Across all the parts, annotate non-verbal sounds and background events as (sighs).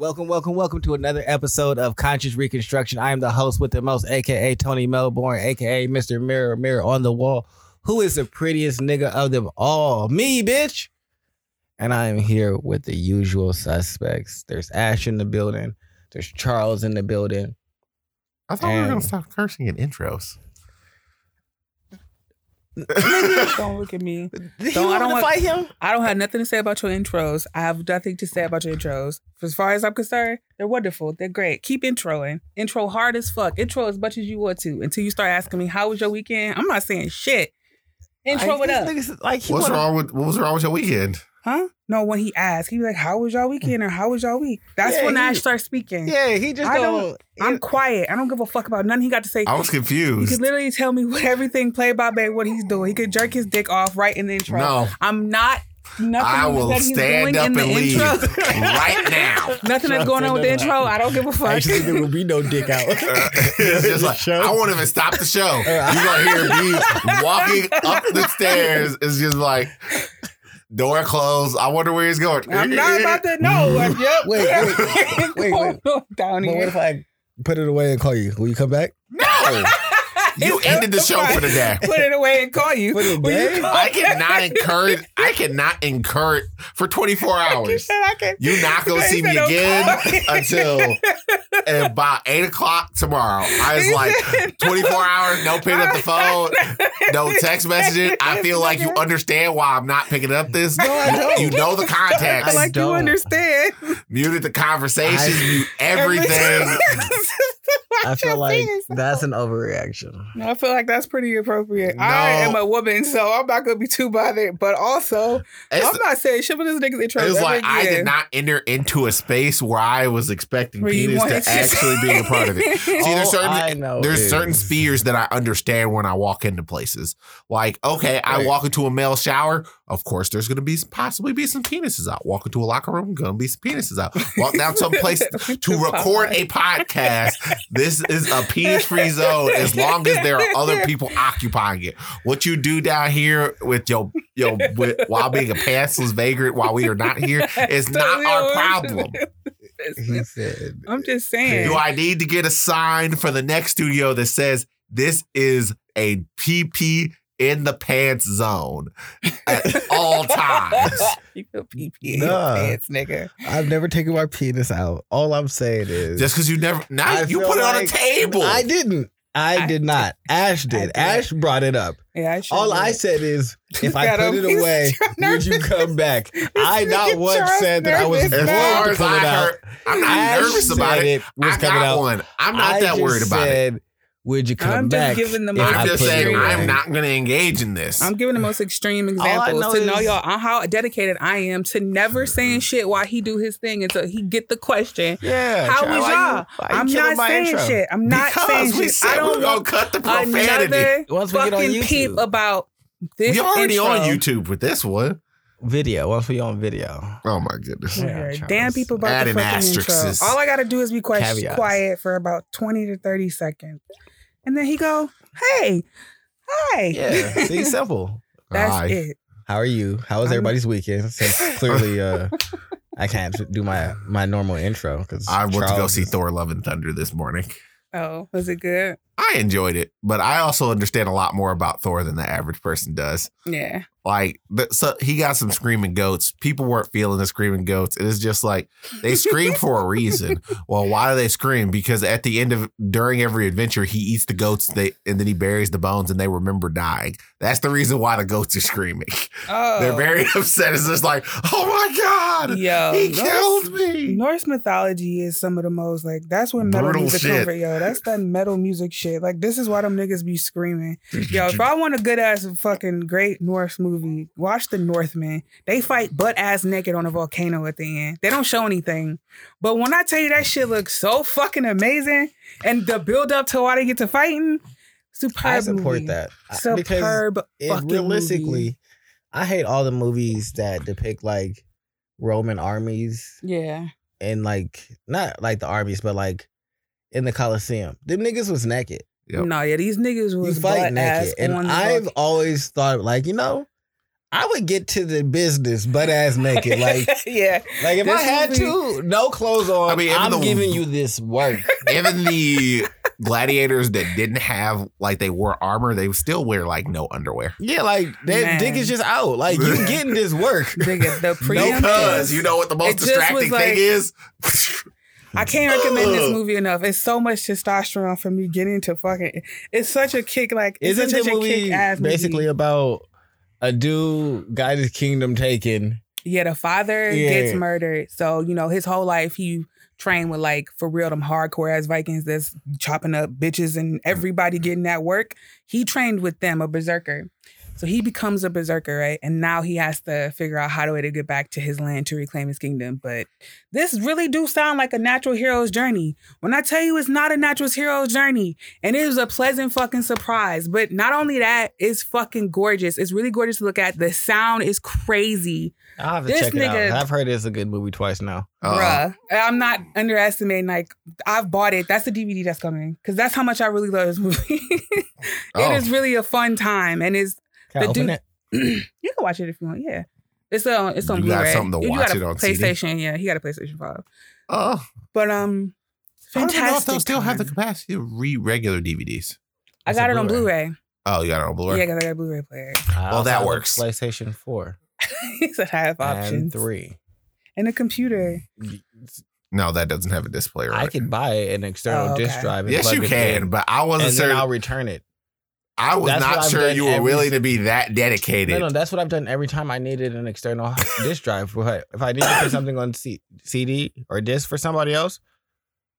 Welcome, welcome, welcome to another episode of Conscious Reconstruction. I am the host with the most, aka Tony Melbourne, aka Mr. Mirror, Mirror on the Wall. Who is the prettiest nigga of them all? Me, bitch. And I am here with the usual suspects. There's Ash in the building. There's Charles in the building. I thought we were And- gonna stop cursing in intros. (laughs) don't look at me. You Don't- I want don't to want- fight him? I don't have nothing to say about your intros. I have nothing to say about your intros. As far as I'm concerned, they're wonderful. They're great. Keep introing. Intro hard as fuck. Intro as much as you want to until you start asking me, how was your weekend? I'm not saying shit. Intro Like, it up. nigga's Like, What's wanna- wrong with what was wrong with your weekend? Huh? No, when he asks, he be like, how was your weekend or how was your week? That's Yeah, when he- Ash starts speaking. Yeah, he just I don't. don't- I'm quiet. I don't give a fuck about nothing he got to say. I was confused. He could literally tell me what everything play by play what he's doing. He could jerk his dick off right in the intro. No, I'm not nothing I will that he's stand doing up in the and leave intro. (laughs) right now. Nothing that's going on with the intro. I don't give a fuck. Actually, there will be no dick out. (laughs) it's just like Show. I won't even stop the show. You're gonna hear me walking up the stairs. It's just like door closed. I wonder where he's going. I'm not about to know. (laughs) Like, yep. Wait, wait, (laughs) wait, wait. Going on down But what if I put it away and call you? Will you come back? No, oh. You ended the show for the day. (laughs) Put it away and call you. For the Will you call I me? cannot (laughs) encourage. I cannot incur it for 24 He hours. said I can- You're not gonna see me again call me." (laughs) until about eight o'clock tomorrow. I was like, 24 hours, no picking up the phone, no text messaging. I feel like you understand why I'm not picking up this. No, I don't. You know the context. I like you don't. understand Muted the conversation, I- mute everything. I feel like that's an overreaction. No, I feel like that's pretty appropriate. No. I am a woman, so I'm not gonna be too bothered. But also, I'm not saying shit with this nigga's intro. it's ever like I did not enter into a space where I was expecting Where penis to to- actually be a part of it. (laughs) See, there's certain oh, I know there's is- certain spheres that I understand when I walk into places. Like, okay, I walk into a male shower. Of course, there's going to be possibly be some penises out. Walk into a locker room, going to be some penises out. Walk down some place (laughs) to record a podcast. This is a penis free (laughs) zone as long as there are other people occupying it. What you do down here with your your with, while being a pantsless vagrant while we are not here is not our problem. (laughs) He said, I'm just saying. Do I need to get a sign for the next studio that says this is a PP in the pants zone at all times? (laughs) You feel pee pee in Nah. your pants, nigga. I've never taken my penis out. All I'm saying is, Just because you never now I you feel put it on a like table. I didn't. I I did not. (laughs) Ash did. did. Ash brought it up. Yeah, I should. All I it. said is, (laughs) if I Got put him. it He's away, would you come back? I not nigga once Charles said that I was nervous going as now. far to as pull I it out. heard, I'm not Ash nervous about said it. was I coming got out. one. I'm not I that just worried about it. said, Would you come I'm just giving them if my I'm just saying? I'm not going to engage in this. I'm giving the most extreme I examples know to know is- y'all on how dedicated I am to never saying shit while he do his thing until he get the question. Yeah. How Chad, was you- y'all? you I'm not saying intro? shit. I'm not because saying shit. said I don't were going want to cut the profanity. another Once we get on fucking peep about this. You're already intro. on YouTube with this one. Video. Once we on video. Oh my goodness. Yeah, Charles. Damn people about Add the fucking asterisks. intro. All I gotta do is be quiet, Caveats. quiet for about twenty to thirty seconds, and then he go, "Hey, hi." Yeah. See, (laughs) simple. That's Aye. it. How are you? How was I'm- everybody's weekend? Since (laughs) clearly, uh, I can't do my my normal intro because I went to go see Thor: Love and Thunder this morning. Oh, was it good? I enjoyed it, but I also understand a lot more about Thor than the average person does. Yeah. Like, so he got some screaming goats. People weren't feeling the screaming goats. It is just like they scream for a reason. (laughs) Well, why do they scream? Because at the end of during every adventure, he eats the goats. They and then he buries the bones, and they remember dying. That's the reason why the goats are screaming. Oh, They're very (laughs) upset. It's just like, oh my god, Yo, he Norse, killed me. Norse mythology is some of the most like that's when metal Brutal music shit. from. Yo, that's that metal music shit. Like this is why them niggas be screaming. (laughs) Yo, if I want a good ass fucking great Norse movie, watch The Northman. They fight butt ass naked on a volcano at the end. They don't show anything. But when I tell you that shit looks so fucking amazing and the build up to why they get to fighting, superb. I support movie. that because Superb fucking realistically, movie. I hate all the movies that depict like Roman armies Yeah. and like not like the armies, but like in the Colosseum. Them niggas was naked. Yep. No, yeah, these niggas You was fight butt naked, ass and I've volcano. always thought like you know, I would get to the business butt ass naked. (laughs) Like, yeah. like if I had movie- to, no clothes on. I mean, I'm the- giving you this work. (laughs) Even the gladiators that didn't have like they wore armor, they still wear like no underwear. Yeah, like that Man. dick is just out. Like you getting this work. Nigga, the (laughs) No, cuz you know what the most just distracting thing like- is? I can't recommend this movie enough. It's so much testosterone for me getting to fucking. It's such a kick. Like it's Isn't such the a movie kick basically about a dude got his kingdom taken? Yeah, the father Yeah. gets murdered. So, you know, his whole life he trained with like for real them hardcore ass Vikings that's chopping up bitches and everybody getting that work. He trained with them, a berserker. So he becomes a berserker, right? And now he has to figure out how to get back to his land to reclaim his kingdom. But this really do sound like a natural hero's journey. When I tell you it's not a natural hero's journey, and it was a pleasant fucking surprise. But not only that, it's fucking gorgeous. It's really gorgeous to look at. The sound is crazy. I'll have to This check it nigga- out. I've heard it's a good movie twice now. Uh, Bruh, I'm not underestimating. Like, I've bought it. That's the DVD that's coming because that's how much I really love this movie. (laughs) Oh. It is really a fun time, and it's Can I The open dude- it? (clears throat) you can watch it if you want. Yeah, it's on it's on You got Blu-ray. something to You watch got a it on CD? PlayStation. Yeah, he got a PlayStation Five. Oh, But um, I don't know if they'll still have the capacity to read regular DVDs. I got it on Blu-ray. Blu-ray. Oh, you got it on Blu-ray. Yeah, because I got a Blu-ray player. I (laughs) Well, that works. PlayStation Four he said I have and three. and a computer. No, that doesn't have a display. Right? I could buy an external Oh, disk drive. And Yes, plug you it can, in, but I wasn't and then certain. I'll return it. I was That's not sure you were willing to be that dedicated. No, no, that's what I've done every time I needed an external disk drive. What- If I need to put something on C- CD or disc for somebody else,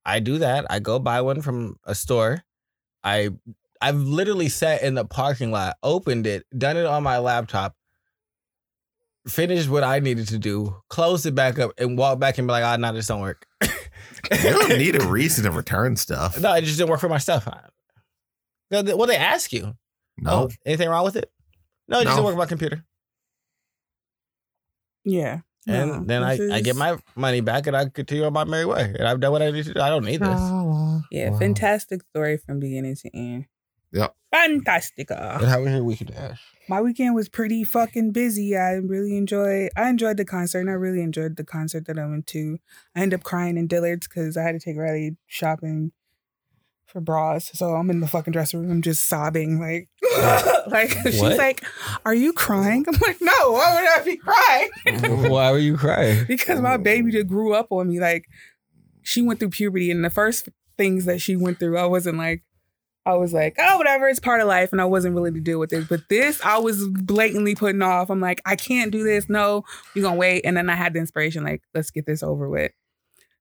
I do that. I go buy one from a store. I I've literally sat in the parking lot, opened it, done it on my laptop, finished what I needed to do, closed it back up, and walked back and be like, "Ah, no, this don't work." You don't need a reason to (laughs) return stuff. no, it just didn't work for my stuff. Well, they- ask you. No, Oh, anything wrong with it? No, it just No. didn't work with my computer. Yeah. And No, then I, this I get my money back and I continue on my merry way. And I've done what I need to do. I don't need this. Yeah, Wow. fantastic story from beginning to end. Yep. Fantastica. And how was your weekend, Ash? My weekend was pretty fucking busy. I really enjoyed I enjoyed the concert and I really enjoyed the concert that I went to. I ended up crying in Dillard's because I had to take Riley shopping for bras. So I'm in the fucking dressing room just sobbing like (laughs) (laughs) like she's like, Are you crying? I'm like, No, why would I be crying? (laughs) Why were you crying? because my baby just grew up on me. Like she went through puberty, and the first things that she went through, I wasn't like, I was like, oh, whatever, it's part of life, and I wasn't willing to deal with it. But this, I was blatantly putting off. I'm like, I can't do this. No, you're gonna wait. And then I had the inspiration, like, let's get this over with.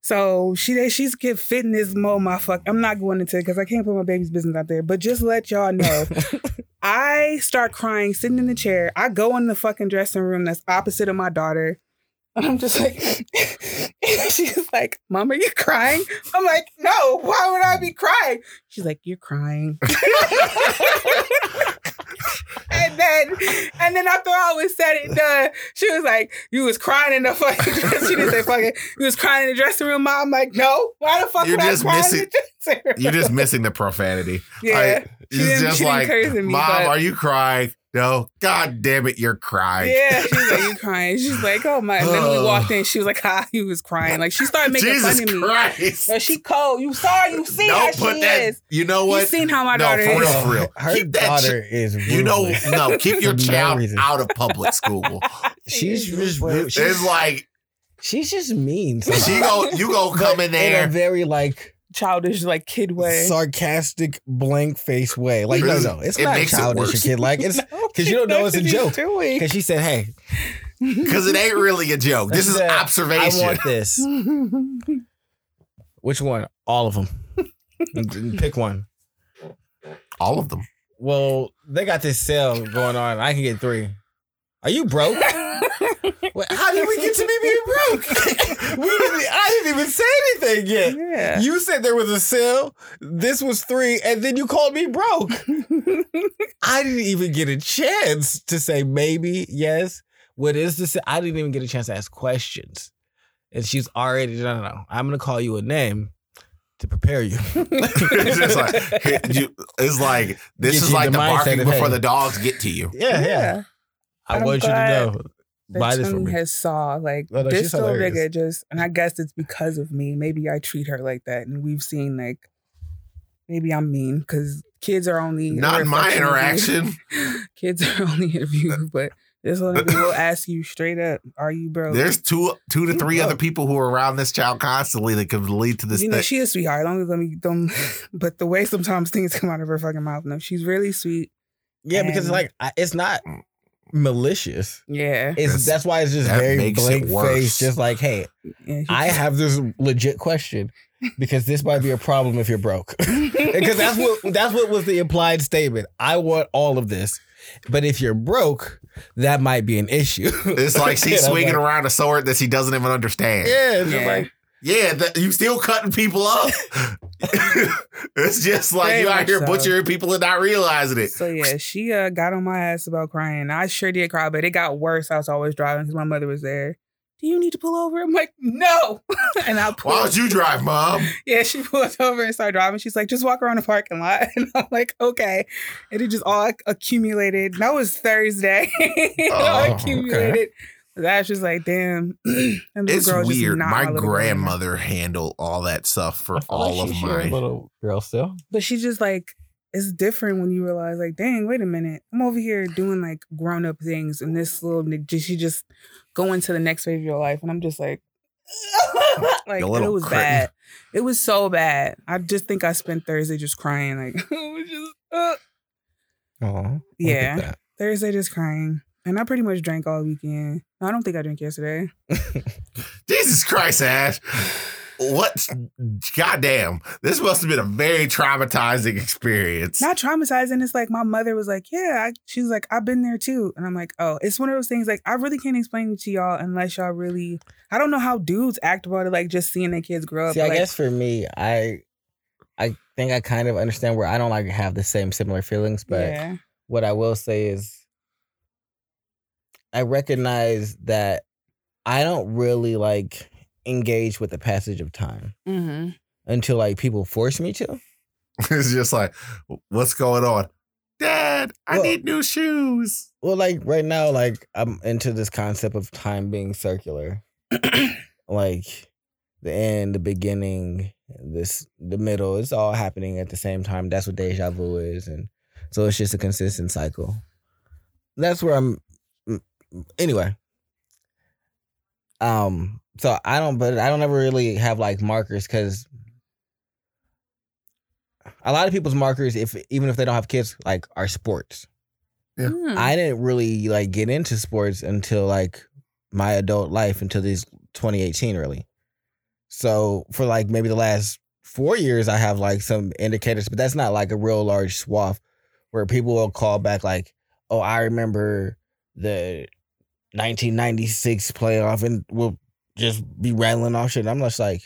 So she she's get fit in this mode. My fuck, I'm not going into it because I can't put my baby's business out there. But just let y'all know, (laughs) I start crying sitting in the chair. I go in the fucking dressing room that's opposite of my daughter. And I'm just like, (laughs) she's like, Mom, are you crying? I'm like, no, why would I be crying? She's like, You're crying. (laughs) (laughs) and then and then after all was said and done, she was like, You was crying in the fucking (laughs) she didn't say fucking you was crying in the dressing room, mom. I'm like, no, why the fuck You're would just I missing- in the dressing room? You're just missing the profanity. (laughs) Yeah. She it's just like, at me, Mom, but- are you crying? No. God damn it, you're crying. Yeah, (laughs) she's like, you crying. She's like, oh my. And then we walked in. She was like, ah, he was crying. Like she started making Jesus fun of me. Christ. Uh, she cold. You saw. You see how Don't put she that. is. You know what? You what? seen how my No, daughter for is. real, for real. (laughs) Her Keep that daughter is You know, no, keep (laughs) your For no child reason. out of public school. she's just she's, It's like she's just mean. she go, you go come But in in a there. very like Childish, like kid way. sarcastic, blank face way. Like no, Really? no, it's It not makes it childish or worse. kid like. It's (laughs) No, because you don't know it's a joke. Because she said, "Hey, (laughs) Because it ain't really a joke. This is said, observation. I want this. (laughs) Which one? All of them. Pick one. All of them. Well, they got this sale going on. I can get three. Are you broke? (laughs) Wait, how did we get to me being broke? (laughs) we didn't, I didn't even say anything yet. yeah. You said there was a sale. This was three, and then you called me broke. (laughs) I didn't even get a chance to say maybe, yes. What is this? I didn't even get a chance to ask questions. And she's already, no, no, no. I'm going to call you a name to prepare you. it's just like you, it's like this Get is like the the barking before hey. the dogs get to you. yeah, yeah. I I'm want you to know. That Buy this for me. has saw like No, no, this she's little nigga just, and I guess it's because of me. Maybe I treat her like that, and we've seen like maybe I'm mean because kids are only Not in my reflection of you. interaction. kids are only a (laughs) (laughs) view, (laughs) but this little nigga will ask you straight up, "Are you broke?" There's two, two to three other people who are around this child constantly that could lead to this you know, thing. she is sweetheart. Don't let me don't. But the way sometimes things come out of her fucking mouth, no, she's really sweet. Yeah, because like it's not mm. Malicious. Yeah, It's That's- that's, why it's just that very blank face, just like, hey, yeah I have this legit question because this might be a problem if you're broke. (laughs) Because that's what that's what was the implied statement. I want all of this, but if you're broke, that might be an issue. It's like (laughs) she's swinging like, around a sword that she doesn't even understand. Yeah, it's just Yeah. like Yeah, that, you still cutting people up. (laughs) it's just like Very you out here so. butchering people and not realizing it. So yeah, she uh, got on my ass about crying. I sure did cry, but it got worse. I was always driving because my mother was there. Do you need to pull over? I'm like, no. (laughs) and I pulled. Why don't you drive, mom? (laughs) Yeah, she pulled over and started driving. She's like, just walk around the parking lot. And I'm like, okay. And it just all accumulated. That was Thursday. it all Oh, okay. Accumulated. That's just like, damn. (clears throat) that little It's girl just weird. not My little girl. grandmother handled all that stuff for all like of she should have a my. little girl still. But she just like, it's different when you realize, like, dang, wait a minute. I'm over here doing like grown up things. And this little, ni- she just going to the next phase of your life. And I'm just like, (laughs) like it was cretin. bad. (laughs) It was so bad. I just think I spent Thursday just crying. Like, (laughs) it was just, uh. Oh, Yeah. Thursday just crying. And I pretty much drank all weekend. I don't think I drank yesterday. (laughs) Jesus Christ, Ash. What? Goddamn. This must have been a very traumatizing experience. Not traumatizing. It's like my mother was like, Yeah, I, she was like, I've been there too. And I'm like, Oh, it's one of those things like I really can't explain it to y'all unless y'all really I don't know how dudes act about it, like just seeing their kids grow up. See, I like, guess for me, I I think I kind of understand where I don't like have the same similar feelings, but yeah. what I will say is I recognize that I don't really like engage with the passage of time Mm-hmm. until like people force me to. (laughs) it's just like, what's going on? Dad, I Well- need new shoes. Well, like right now, like I'm into this concept of time being circular. (clears throat) like the end, the beginning, this the middle, it's all happening at the same time. That's what deja vu is. And so it's just a consistent cycle. That's where I'm anyway. Um, so I don't but I don't ever really have like markers because a lot of people's markers, if even if they don't have kids, like are sports. Yeah. Hmm. I didn't really like get into sports until like my adult life until these 2018 really. So for like maybe the last four years, I have like some indicators, but that's not like a real large swath where people will call back like, "Oh, I remember the 1996 playoff," and we'll just be rattling off shit. I'm just like,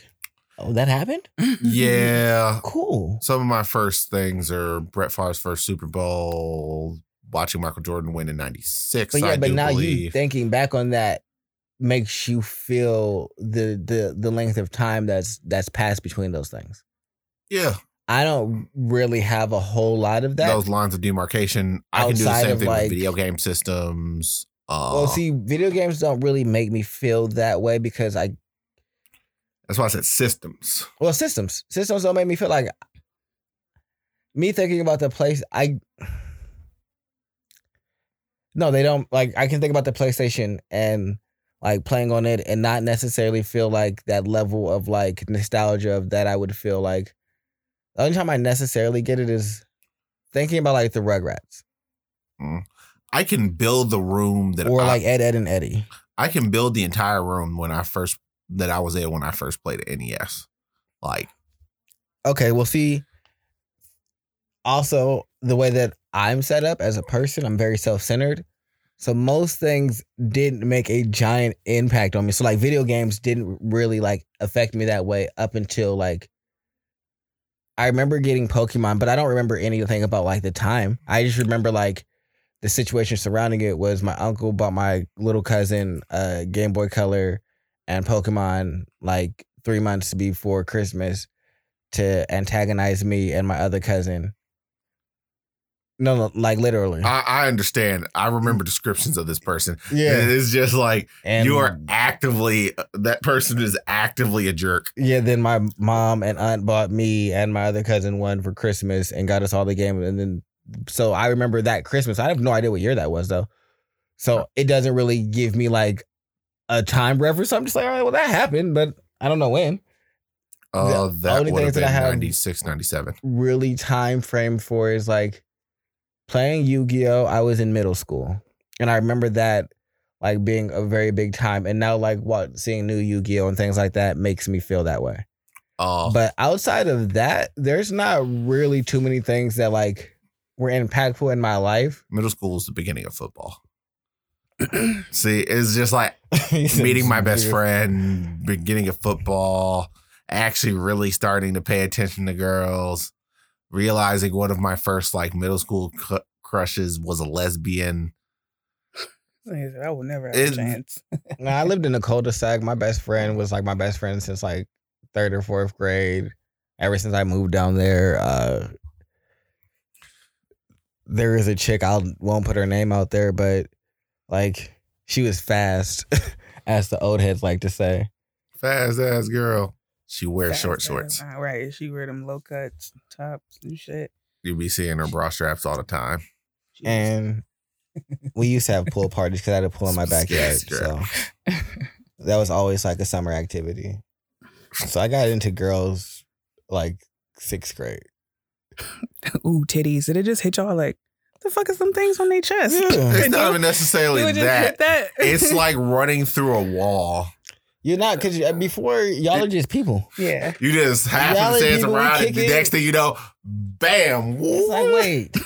"Oh, that happened? Mm-hmm. Yeah. Cool." Some of my first things are Brett Favre's first Super Bowl, watching Michael Jordan win in 96. But yeah, I but do now you thinking back on that makes you feel the the the length of time that's that's passed between those things. yeah, I don't really have a whole lot of that. those lines of demarcation. I can do the same thing like- with video game systems. Uh, well, see, video games don't really make me feel that way because I that's why I said systems. well systems systems don't make me feel like me thinking about the place I. No, they don't like. I can think about the PlayStation and like playing on it and not necessarily feel like that level of like nostalgia of that I would feel like. The only time I necessarily get it is thinking about like the Rugrats I can build the room that or I, like Ed, Edd, and Eddy. I can build the entire room when I first that I was in when I first played the NES. Like Okay, well, see. Also, the way that I'm set up as a person, I'm very self centered. So most things didn't make a giant impact on me. So like video games didn't really like affect me that way up until like I remember getting Pokemon, but I don't remember anything about like the time. I just remember like the situation surrounding it was my uncle bought my little cousin a Game Boy Color and Pokemon like three months before Christmas to antagonize me and my other cousin. No, no, like literally. I, I understand. I remember descriptions of this person. yeah. It's just like And you are actively uh, that person is actively a jerk. Yeah, then my mom and aunt bought me and my other cousin one for Christmas and got us all the game. And then, so I remember that Christmas. I have no idea what year that was though. So it doesn't really give me like a time reference. I'm just like, all right, well, that happened, but I don't know when. Oh, The uh, that only would have that I have- 96, 97. Really, time frame for is like playing Yu Gi Oh! I was in middle school. And I remember that like being a very big time. And now, like, what seeing new Yu Gi Oh! and things like that makes me feel that way. Oh, But outside of that, there's not really too many things that like were impactful in my life. middle school is the beginning of football. (clears throat) See, it's just like (laughs) meeting my best friend, beginning of football, actually really starting to pay attention to girls, realizing one of my first like middle school cu- crushes was a lesbian. I would never have It- a chance. (laughs) No, I lived in a cul-de-sac. My best friend was like my best friend since like third or fourth grade. Ever since I moved down there, uh there is a chick. I won't put her name out there, but like she was fast, (laughs) as the old heads like to say. Fast ass girl. She wears Fast short ass. shorts. Uh, Right. She wear them low cuts, tops, and shit. You be seeing her bra straps all the time. She And (laughs) we used to have pool parties because I had a pool in my backyard. So that was always like a summer activity. So I got into girls like sixth grade. (laughs) Ooh, titties. Did it just hit y'all like, the fuck is some things on their chest? Yeah. It's (laughs) not even necessarily you would just that. that. It's (laughs) like running through a wall. You're not because uh, before y'all are just people. yeah. You just happen Y'all to say it's people around, and the next thing you know, bam! It's like, what? wait,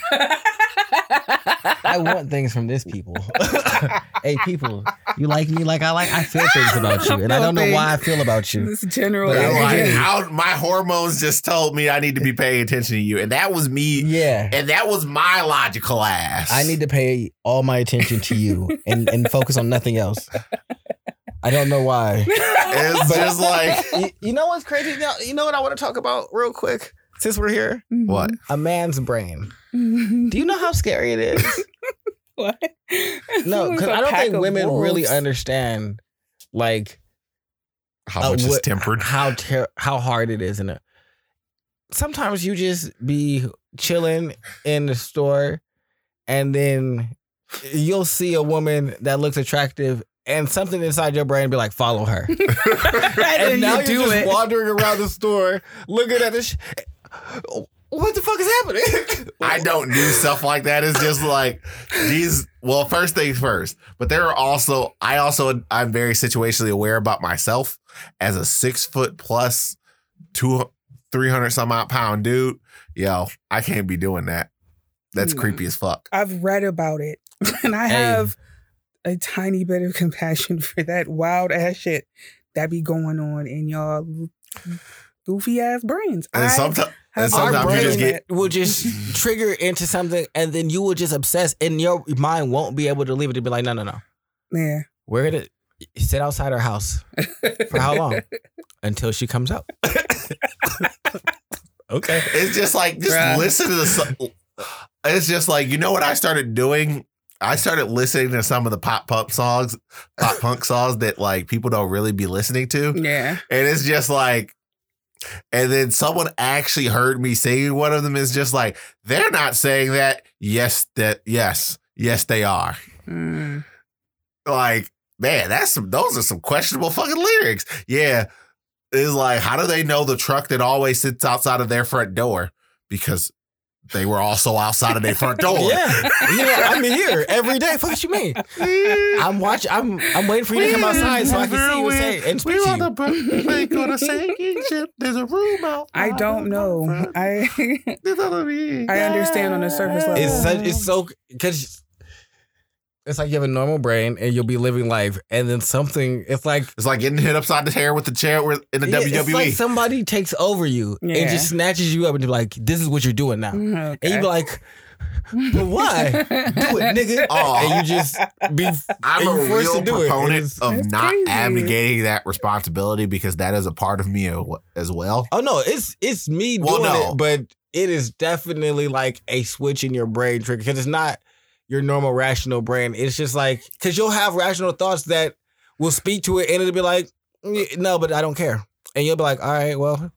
I want things from this people. (laughs) hey, people, you like me like I like. I feel things (laughs) about you, and I don't know why I feel about you. This general. But I You're Yeah. like, energy. how my hormones just told me I need to be paying attention to you, and that was me, Yeah, and that was my logical ass. I need to pay all my attention to you and and focus on nothing else. I don't know why. (laughs) It's just like you, you know what's crazy? You know, you know what I want to talk about real quick since we're here? what? A man's brain. Mhm. Do you know how scary it is? (laughs) what? No, (laughs) because a I don't think of women really understand like How uh, much is what- tempered? how ter- how hard it is in it. Sometimes you just be chilling in the store, and then you'll see a woman that looks attractive, and something inside your brain be like, "Follow her." (laughs) and, and now you you're do just it. wandering around the store, looking at this. Sh- what the fuck is happening? (laughs) I don't do stuff like that. It's just like these. Well, first things first. But there are also. I also. I'm very situationally aware about myself as a six foot plus, two, three hundred some odd pound dude. Yo, I can't be doing that. That's Hmm. creepy as fuck. I've read about it, (laughs) and I Hey. Have a tiny bit of compassion (laughs) for that wild ass shit that be going on in y'all goofy ass brains. And I sometimes, and Our sometimes you just brain get. will just (laughs) trigger into something, and then you will just obsess, and your mind won't be able to leave it to be like, no, no, no. yeah. We're gonna sit outside our house for how long? (laughs) Until she comes out. okay. It's just like just Bruh. listen to the. It's just like you know what I started doing. I started listening to some of the pop punk songs, pop punk songs that like people don't really be listening to, Yeah. and it's just like. And then someone actually heard me singing one of them. Is just like they're not saying that. Yes, that yes, yes they are. Mm. Like man, that's some. Those are some questionable fucking lyrics. Yeah, it's like how do they know the truck that always sits outside of their front door because they were also outside of their front (laughs) door. Yeah. Yeah, I'm here every day. Fuck what you mean? I'm watching I'm I'm waiting for you to come outside so I can see you and say and speak We're to on you. the break on a sinking ship. There's a room out. I don't know. I (laughs) I understand on the surface level. It's such it's so because it's like you have a normal brain and you'll be living life and then something it's like It's like getting hit upside the head with the chair in the yeah, WWE. It's like somebody takes over you Yeah. and just snatches you up and be like, "This is what you're doing now," Mm, and you be like, "But why? (laughs) Do it, nigga!" (laughs) Oh. And you just be. I'm a real to do it. proponent It's- of That's not crazy. abnegating that responsibility because that is a part of me as well. Oh no, it's it's me Well, doing no. it, but it is definitely like a switch in your brain trigger because it's not your normal rational brain. It's just like because you'll have rational thoughts that will speak to it and it'll be like, "Mm, no, but I don't care, and you'll be like, all right, well,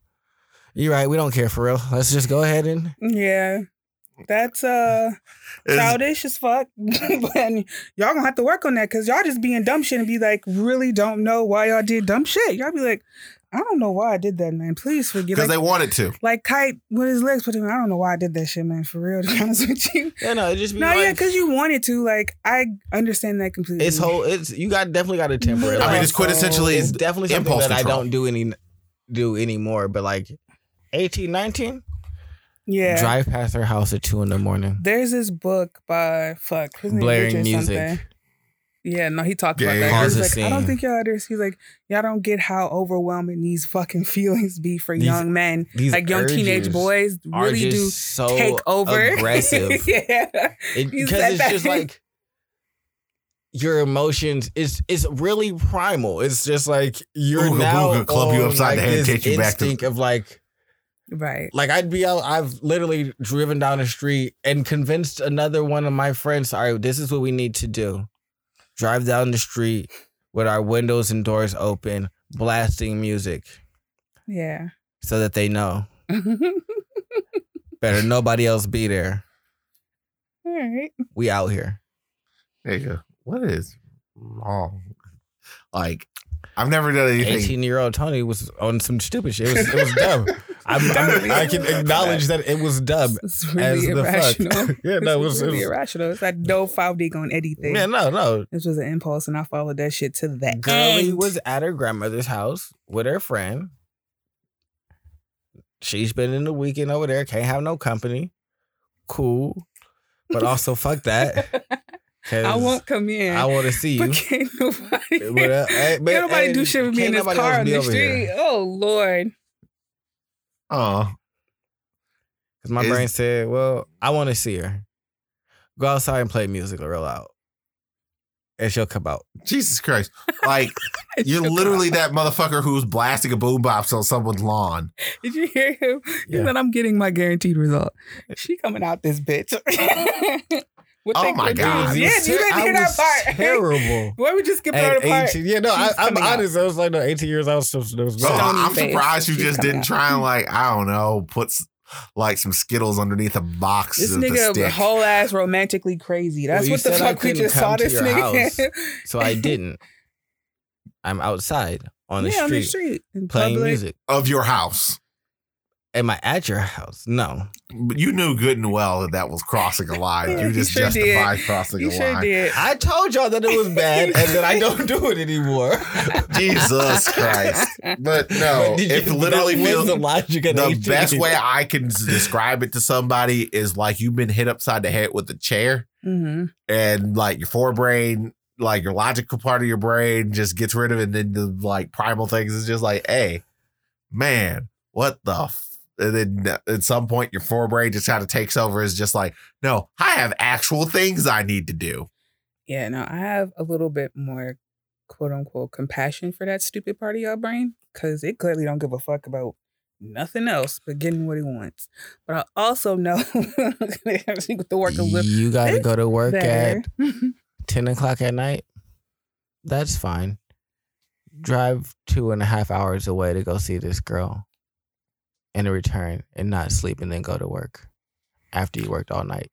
you're right, we don't care for real. Let's just go ahead and Yeah. That's uh (laughs) childish as fuck. (laughs) but y'all gonna have to work on that because y'all just being dumb shit and be like, really don't know why y'all did dumb shit. Y'all be like, I don't know why I did that, man. Please forgive me. because like, they wanted to. like kite with his legs put him. I don't know why I did that shit, man. For real, to be (laughs) honest with you. yeah, no, it just be No, like, yeah, because you wanted to. Like, I understand that completely. it's whole. It's you got definitely got a temper it. I mean, Like, it's quintessentially it's definitely something impulse that I don't do any do anymore. But like 18, 19, yeah. drive past her house at two in the morning. There's this book by fuck his name Blaring music. something. Yeah, no, he talked about that. He Cause was a like, I don't think y'all understand. He's like, y'all don't get how overwhelming these fucking (laughs) feelings be for These- young men, These like young teenage boys, really do so take over. (laughs) aggressive. yeah, because said it's that. just like your emotions is it's really primal. It's just like you're Ooga now booga, club you on, upside the like, head and this take you back to- instinct of like right. like I'd be out. I've literally driven down the street and convinced another one of my friends. All right, this is what we need to do: drive down the street with our windows and doors open, blasting music, Yeah. so that they know (laughs) better nobody else be there. All right. We out here. Nigga, what is wrong? Like, I've never done anything. 18 year old Tony was on some stupid shit. It was, it was (laughs) dumb. I'm, I'm, I can acknowledge that it was dumb. It's As really the irrational. fuck. (laughs) Yeah, no, it This was, is it really was irrational. It's like no foul dig on anything. yeah, no, no. This was an impulse, and I followed that shit to the Girlie end. was at her grandmother's house with her friend. She's spending the weekend over there. Can't have no company. Cool. But also, fuck that. (laughs) I won't come in. I want to see you. But can't nobody, But, uh, but- (laughs) can't nobody do shit with me in can't this car on be the over here. street. Oh Lord. Oh, Because my Is- brain said, well, I want to see her. Go outside and play music real loud. And she'll come out. Jesus Christ! Like, (laughs) you're literally that motherfucker who's blasting a boombox on someone's lawn. Did you hear him? He Yeah. said, "I'm getting my guaranteed result." She coming out this bitch. (laughs) what Oh my. God. Yeah, you didn't I hear that part. (laughs) Terrible. Why we just skip that At part? 18, yeah, no, I, She's I'm coming out. honest. I was like, no, 18 years old. So there was So no, I'm face. surprised you She's just didn't out. try and like I don't know put like some Skittles underneath a box. This of the nigga stick. whole ass romantically crazy. That's Well, what the fuck we just saw this nigga. house. so I (laughs) didn't. I'm outside on the yeah, street on the street in playing public. music. of your house. Am I at your house? No. But you knew good and well that that was crossing a line. You (laughs) you just sure did. justified crossing You a sure line. did. I told y'all that it was bad and that I don't do it anymore. (laughs) Jesus Christ! But no, But did you- it literally feels the logic at the 18. best way I can describe it to somebody is like you've been hit upside the head with a chair, hmm and like your forebrain, like your logical part of your brain, just gets rid of it. And then the like primal things is just like, hey, man, what the. F-? And then at some point, your forebrain just kind of takes over. Is just like, no, I have actual things I need to do. Yeah, no, I have a little bit more quote unquote compassion for that stupid part of your brain because it clearly don't give a fuck about nothing else but getting what he wants. But I also know (laughs) with the work a little You got to go to work better. at (laughs) 10 o'clock at night. That's fine. Drive two and a half hours away to go see this girl and return and not sleep and then go to work after you worked all night.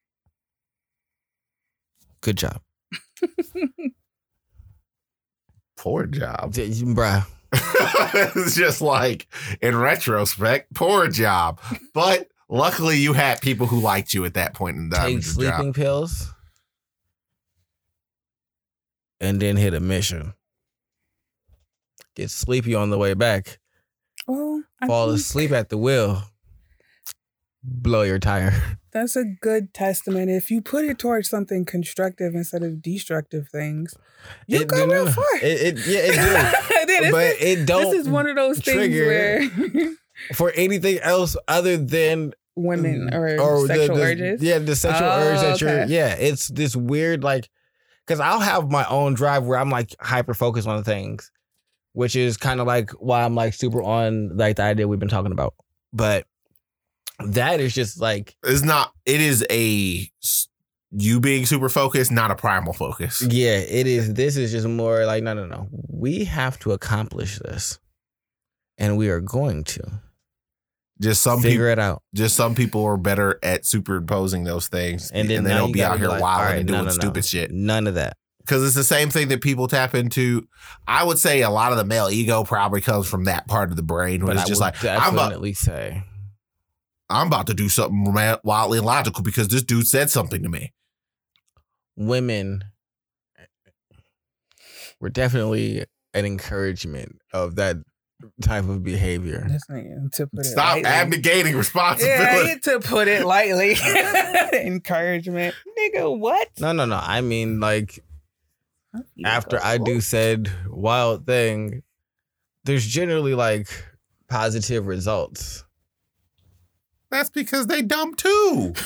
Good job. (laughs) Poor job. D- Bruh. (laughs) it's just like in retrospect, poor job. But luckily, you had people who liked you at that point in time. Take your job. sleeping pills and then hit a mission. Get sleepy on the way back. Well, I Fall think asleep at the wheel. Blow your tire. (laughs) That's a good testament. If you put it towards something constructive instead of destructive things, you It- go real far. It, it, yeah, it do. (laughs) but is- it don't this is one of those things where (laughs) for anything else other than women or, Mm, the- sexual the- urges. Yeah, the sexual Oh, urge that you're. Yeah, it's this weird like, because I'll have my own drive where I'm like hyper focused on things, which is kind of like why I'm like super on like the idea we've been talking about. But that is just like It's not. It is a you being super focused, not a primal focus. yeah, it is. This is just more like no, no, no. We have to accomplish this, and we are going to Just some figure people. it out. Just some people are better at superimposing those things, And and, then they now don't be out here like, wilding right, and doing no, no. stupid shit. None of that. Because it's the same thing that people tap into. I would say a lot of the male ego probably comes from that part of the brain, where But it's I just would like I'm about, definitely say I'm about to do something wildly illogical because this dude said something to me. women eh, were definitely an encouragement of that type of behavior. This to put it Stop lightly. abdicating Yeah, responsibility. to put it lightly. (laughs) (laughs) Encouragement. Nigga, what? No, no, no. I mean, like after I do said wild thing, there's generally like positive results. That's because they dumb too. (laughs)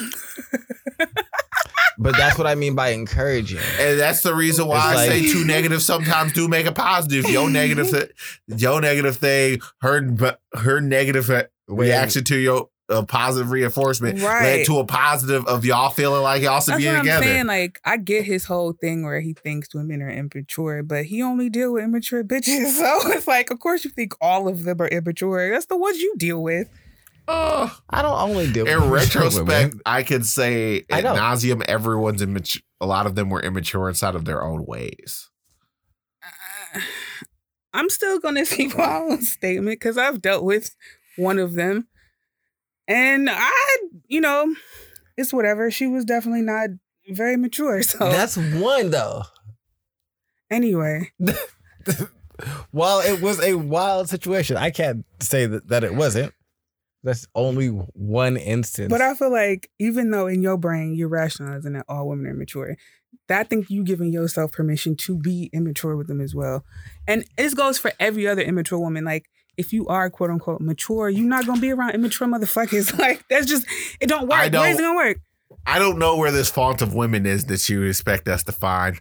But that's what I mean by encouraging. And that's the reason why It's I like- say two negatives sometimes do make a positive. Your negative, (laughs) th- your negative thing, her her negative reaction to your uh, positive reinforcement led to a positive of y'all feeling like y'all should That's be what I'm together. saying. Like, I get his whole thing where he thinks women are immature, but he only deal with immature bitches. (laughs) So it's like, of course, you think all of them are immature. That's the ones you deal with. Uh, I don't only deal in with retrospect, women. I could say I ad nauseam, everyone's immature. A lot of them were immature inside of their own ways. Uh, (sighs) I'm still gonna (laughs) speak (laughs) my own statement because I've dealt with one of them, and I, you know, it's whatever. She was definitely not very mature. (laughs) So That's one though. anyway, (laughs) While it was a wild situation, I can't say that, that it wasn't. That's only one instance. but I feel like even though in your brain you're rationalizing that all women are immature, that think you giving yourself permission to be immature with them as well, and this goes for every other immature woman. Like if you are quote unquote mature, you're not gonna be around immature motherfuckers. (laughs) Like that's just it don't work. I Where's it gonna work? I don't know where this font of women is that you expect us to find,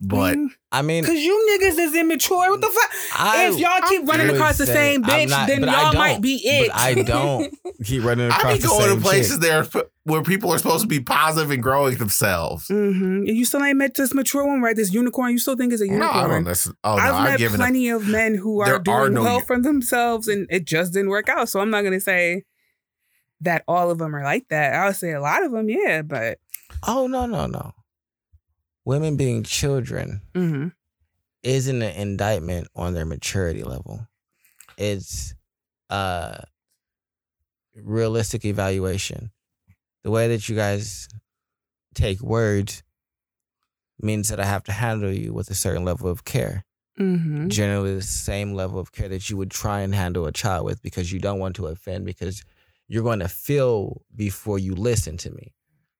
but Mm, I mean, Cause you niggas is immature. What the fuck? I if y'all keep running would across the same bitch, not- then y'all might be it. But I don't (laughs) keep running across. I across be the going to places shit. there where people are supposed to be positive and growing themselves. hmm You still ain't met this mature one, right? This unicorn. You still think it's a No, I unicorn? don't listen. Oh no, I've I've met given up. plenty of men who There are are doing no well u- for themselves, and it just didn't work out. So I'm not gonna say that all of them are like that. I would say a lot of them, yeah, but Oh no, no, no. Women being children mhm. isn't an indictment on their maturity level. It's a realistic evaluation. The way that you guys take words means that I have to handle you with a certain level of care. Mhm. Generally, the same level of care that you would try and handle a child with because you don't want to offend, because you're going to feel before you listen to me.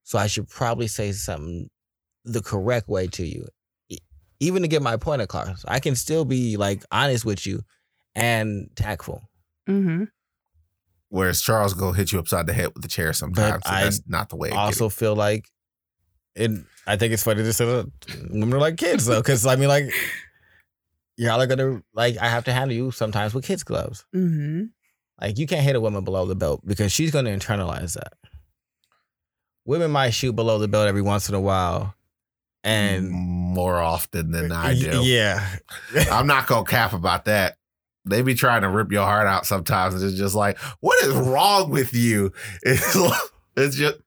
So I should probably say something the correct way to you, even to get my point across. I can still be like honest with you and tactful. Mm-hmm. Whereas Charles go hit you upside the head with the chair sometimes. so I that's not the way. I also feel like and I think it's funny to say that women are like kids though, because I mean like y'all are gonna like I have to handle you sometimes with kids gloves. Mm-hmm. Like you can't hit a woman below the belt because she's gonna internalize that. Women might shoot below the belt every once in a while, get. And more often than I do. yeah, (laughs) I'm not gonna cap about that. They be trying to rip your heart out sometimes. and It's just like, what is wrong with you? (laughs) It's, it's just,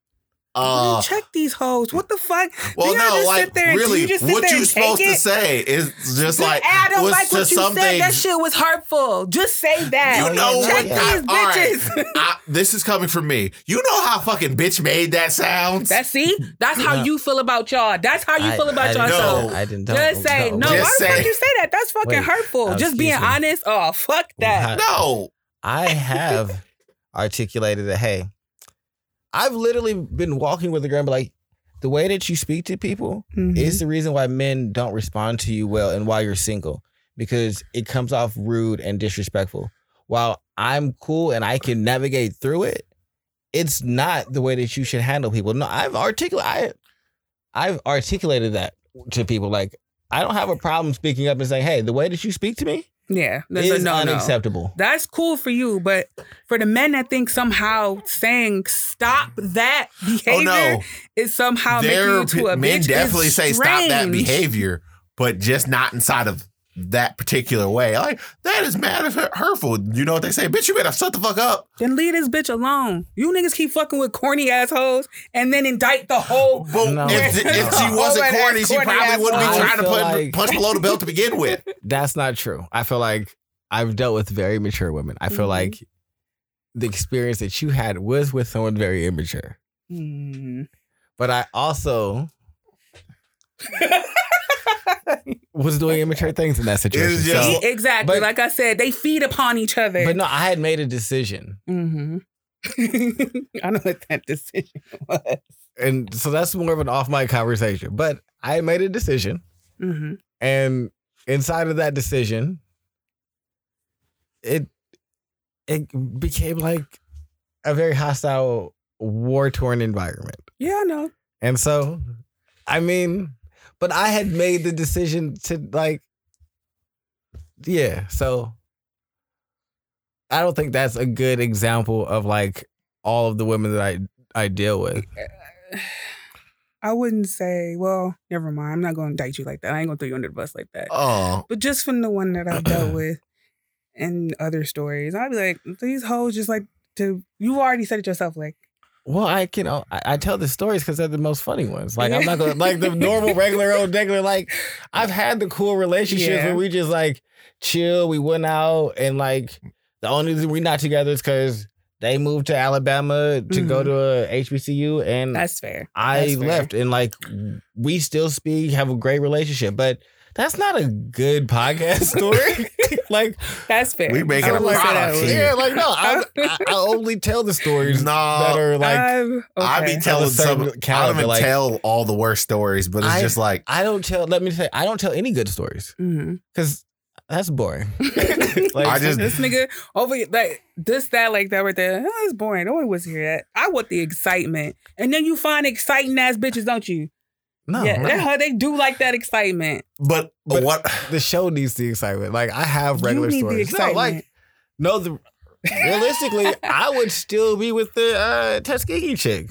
uh, Man, check these hoes. What the fuck? (laughs) well, Do y'all no, just like sit there and- really, you just sit what you and supposed take to say is just But like, I don't was like to what you some said. That shit was hurtful. Just say that. You know Check what? these All right. bitches. I, this is coming from me. You know how fucking bitch made that sounds? That's see. That's how you feel about y'all. That's how you I- feel about I didn't- yourself. No. I didn't. Don't, Just say no. no. Why Just the fuck you say that? That's fucking Wait. hurtful. Oh, Just being me. honest. Oh fuck that. no. I have (laughs) articulated that. Hey, I've literally been walking with a girl, and be like, the way that you speak to people Mhm. is the reason why men don't respond to you well and why you're single because it comes off rude and disrespectful. While I'm cool and I can navigate through it, it's not the way that you should handle people. No, I've articulated I, I've articulated that to people. Like I don't have a problem speaking up and saying, "Hey, the way that you speak to me Yeah, that's is no no. unacceptable. That's cool for you, but for the men that think somehow saying stop that (laughs) Oh behavior no, is somehow making you to a men bitch definitely say stop that behavior, but just not inside of that particular way. Like that is mad as hurtful. You know what they say, bitch? You better shut the fuck up. Then leave this bitch alone. You niggas keep fucking with corny assholes and then indict the whole. But No. if, if she wasn't Oh, corny, she corny probably wouldn't be trying to put like- punch below the belt to begin with. (laughs) That's not true. I feel like I've dealt with very mature women. I feel Mhm. like the experience that you had was with someone very immature. Hmm. But I also (laughs) (laughs) was doing immature things in that situation. Just- So- exactly. but- like I said, they feed upon each other. but no, I had made a decision. hmm (laughs) I know what that decision was. And so that's more of an off mic conversation. But I had made a decision. hmm And inside of that decision, it it became like a very hostile, war torn environment. Yeah, I know. And so, I mean, but I had made the decision to like, yeah. So I don't think that's a good example of like all of the women that I I deal with. I wouldn't say, well, never mind. I'm not going to date you like that. I ain't going to throw you under the bus like that. Oh, But just from the one that I've dealt (clears throat) with and other stories, I'd be like, these hoes just like to, you already said it yourself, like, Well, I can I, I tell the stories because they're the most funny ones. Like I'm not gonna like the (laughs) normal, regular old regular. Like I've had the cool relationships Yeah. where we just like chill. We went out and like the only reason we're not together is because they moved to Alabama to go Mhm. to a HBCU and that's fair. I That's fair. left and like we still speak, have a great relationship, but. That's not a good podcast story. (laughs) like, That's fair. We making I a would say that product was- here. yeah, like no, I, I, I (laughs) only tell the stories no. that are like Um, I be okay. telling Of a certain some. I don't even like- tell all the worst stories, but it's I- just like I don't tell. Let me say, I don't tell any good stories Mhm. because that's boring. (laughs) I just- this nigga over here, like this, that, like that, right there. Oh, it's boring. No one wants to hear that. I want the excitement, and then you find exciting ass bitches, don't you? No, yeah, no. that's they do like that excitement. But, But- what? the show needs the excitement. Like I have regular you need stories. the No, like no, the realistically, (laughs) I would still be with the uh, Tuskegee chick.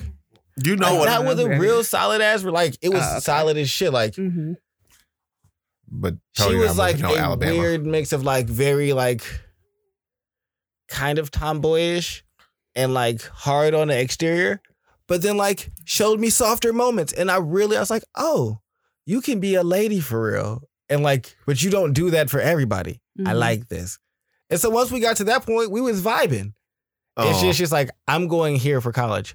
You know Like, what? that was a real solid ass. Like it was Oh, okay. solid as shit. Like hmm But she Tony and I was like know a Alabama. weird mix of like very like kind of tomboyish and like hard on the exterior, but then like showed me softer moments. And I really I was like, oh, you can be a lady for real. And like, but you don't do that for everybody. I Mhm. like this. And so once we got to that point, we was vibing. And Oh, she's just like, I'm going here for college.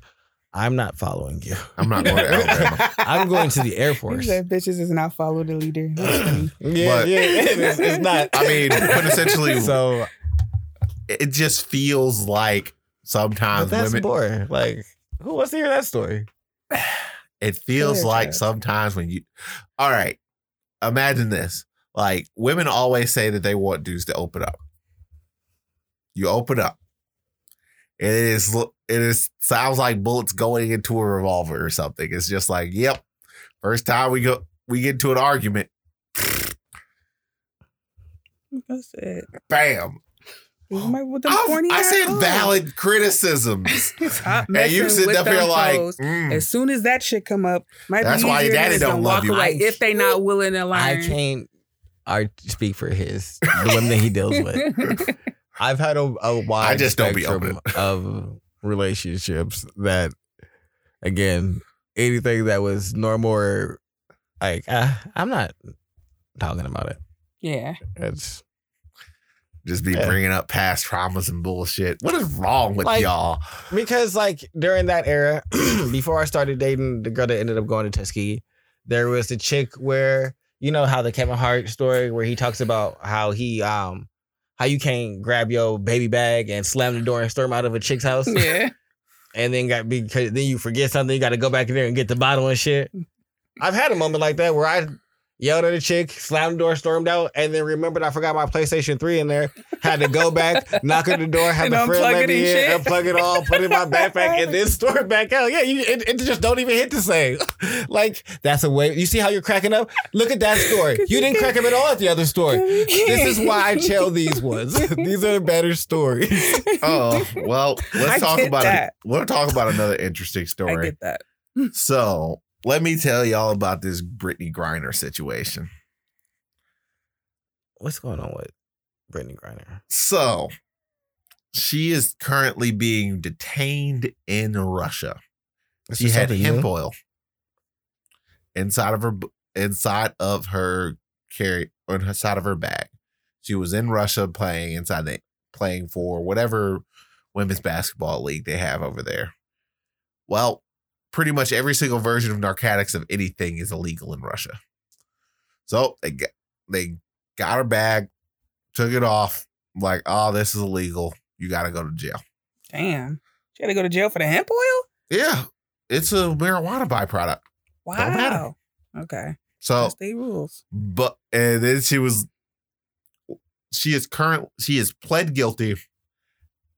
I'm not following you. I'm not going to Alabama. (laughs) I'm going to the Air (laughs) You Force. said bitches is not follow the leader. (clears throat) Yeah, But- yeah, (laughs) it's, it's not. I mean, but essentially, so it just feels like but sometimes that's women. boring. Like, who wants to hear that story? (sighs) It feels Clear like sometimes when you. All right, imagine this: like women always say that they want dudes to open up. You open up. It is. It is sounds like bullets going into a revolver or something. It's just like, yep. First time we go, we get into an argument. That's it. Bam. Somebody with them I've- corny I said hoes. valid (laughs) criticisms. Stop (laughs) and you sit up here like, mm, As soon as that shit come up, might That's be why your daddy don't gonna love you. away I if they not willing to learn. I can't I speak for his (laughs) the women that he deals with. I've had a, a wide I just don't be spectrum open. of relationships that again, anything that was normal or like uh, I'm not talking about it. yeah. It's just be Yeah. bringing up past traumas and bullshit. What is wrong with Like- y'all? because like during that era, (clears throat) before I started dating the girl that ended up going to Tuskegee, there was the chick where you know how the Kevin Hart story where he talks about how he um how you can't grab your baby bag and slam the door and storm out of a chick's house Yeah. (laughs) and then got because then you forget something you got to go back in there and get the bottle and shit. I've had a moment like that where I yelled at a chick, slammed the door, stormed out, and then remembered I forgot my PlayStation 3 in there. Had to go back, (laughs) knock on the door, have And the friend unplug let it me in, shit. unplug it all, put it in my backpack, and then (laughs) store it back out. Yeah, you, it, it just don't even hit the same. (laughs) like, that's a way. You see how you're cracking up? Look at that story. You didn't crack up at all at the other story. This is why I tell these ones. these are the better stories. Oh well, let's I talk about that. it. We'll talk about another interesting story. I story. get that. So let me tell y'all about this Brittney Griner situation. What's going on with Brittney Griner? So she is currently being detained in Russia. This she had hemp new? oil inside of her inside of her carry or inside of her bag. She was in Russia playing inside the playing for whatever women's basketball league they have over there. Well, pretty much every single version of narcotics of anything is illegal in Russia. So they got, they got her bag, took it off, like, oh, this is illegal. You got to go to jail. Damn. She had to go to jail for the hemp oil? Yeah, it's a marijuana byproduct. Wow. Okay. So, State rules. but and then she was, she is current. She is pled guilty,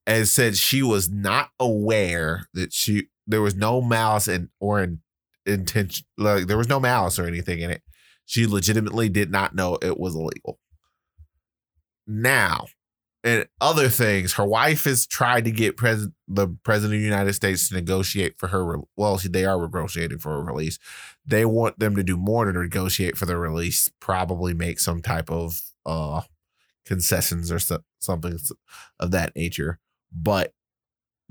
and said she was not aware that she there was no malice and or in, intention. Like there was no malice or anything in it. She legitimately did not know it was illegal. Now, and other things, her wife has tried to get pres- the president of the United States to negotiate for her. Re- well, they are negotiating for a release. They want them to do more to negotiate for the release. Probably make some type of uh concessions or so- something of that nature. But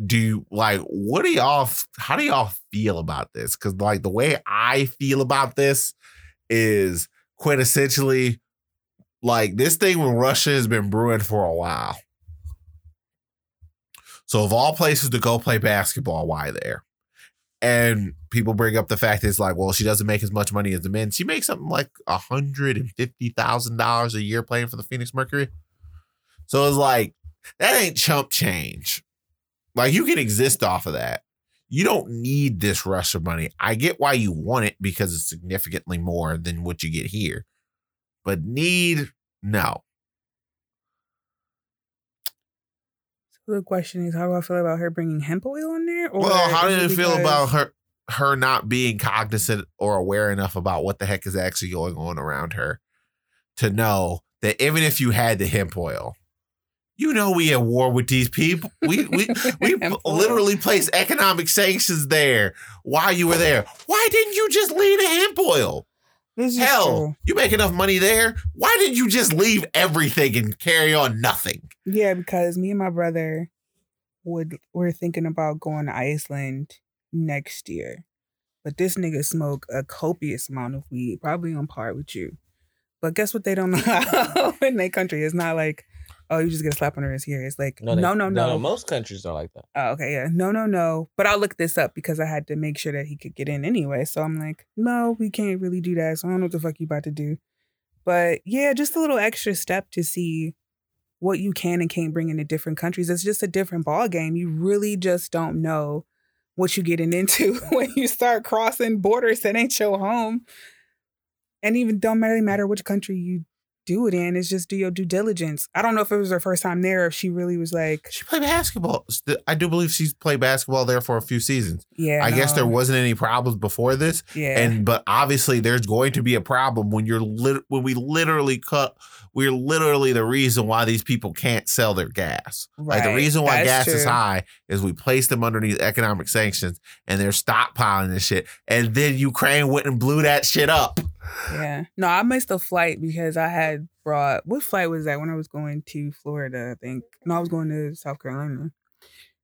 do you like what do y'all how do y'all feel about this? Because like the way I feel about this is quintessentially like this thing with Russia has been brewing for a while. So of all places to go play basketball, why there? And people bring up the fact that it's like, well, she doesn't make as much money as the men. She makes something like a hundred and fifty thousand dollars a year playing for the Phoenix Mercury. So it's like that ain't chump change. Like you can exist off of that. You don't need this rush of money. I get why you want it because it's significantly more than what you get here. But need no. So the question is, how do I feel about her bringing hemp oil in there? Or Well, how did it feel about her her not being cognizant or aware enough about what the heck is actually going on around her to know that even if you had the hemp oil, you know we at war with these people. We we (laughs) we literally placed economic sanctions there while you were there. Why didn't you just leave the hemp oil? Hell, true. you make enough money there. Why didn't you just leave everything and carry on nothing? Yeah, because me and my brother would we're thinking about going to Iceland next year. But this nigga smoke a copious amount of weed, probably on par with you. But guess what they don't know (laughs) in their country? It's not like, oh, you just get a slap on the wrist here. It's like, no, they- no, no, no. Most countries are like that. Oh, okay, yeah. No, no, no. But I'll look this up because I had to make sure that he could get in anyway. So I'm like, no, we can't really do that. So I don't know what the fuck you about to do. But yeah, just a little extra step to see what you can and can't bring into different countries. It's just a different ball game. You really just don't know what you're getting into (laughs) when you start crossing borders that ain't your home. And even don't really matter which country you do it in. It's just do your due diligence. I don't know if it was her first time there, if she really was like, She played basketball. I do believe she's played basketball there for a few seasons. yeah. I guess there wasn't any problems before this, Yeah. and but obviously there's going to be a problem when you're lit- when we literally cut. We're literally the reason why these people can't sell their gas. Like the reason why That's gas is high is we placed them underneath economic sanctions, and they're stockpiling this shit. And then Ukraine went and blew that shit up. Yeah. No, I missed a flight because I had brought what flight was that when I was going to Florida, I think. No, I was going to South Carolina.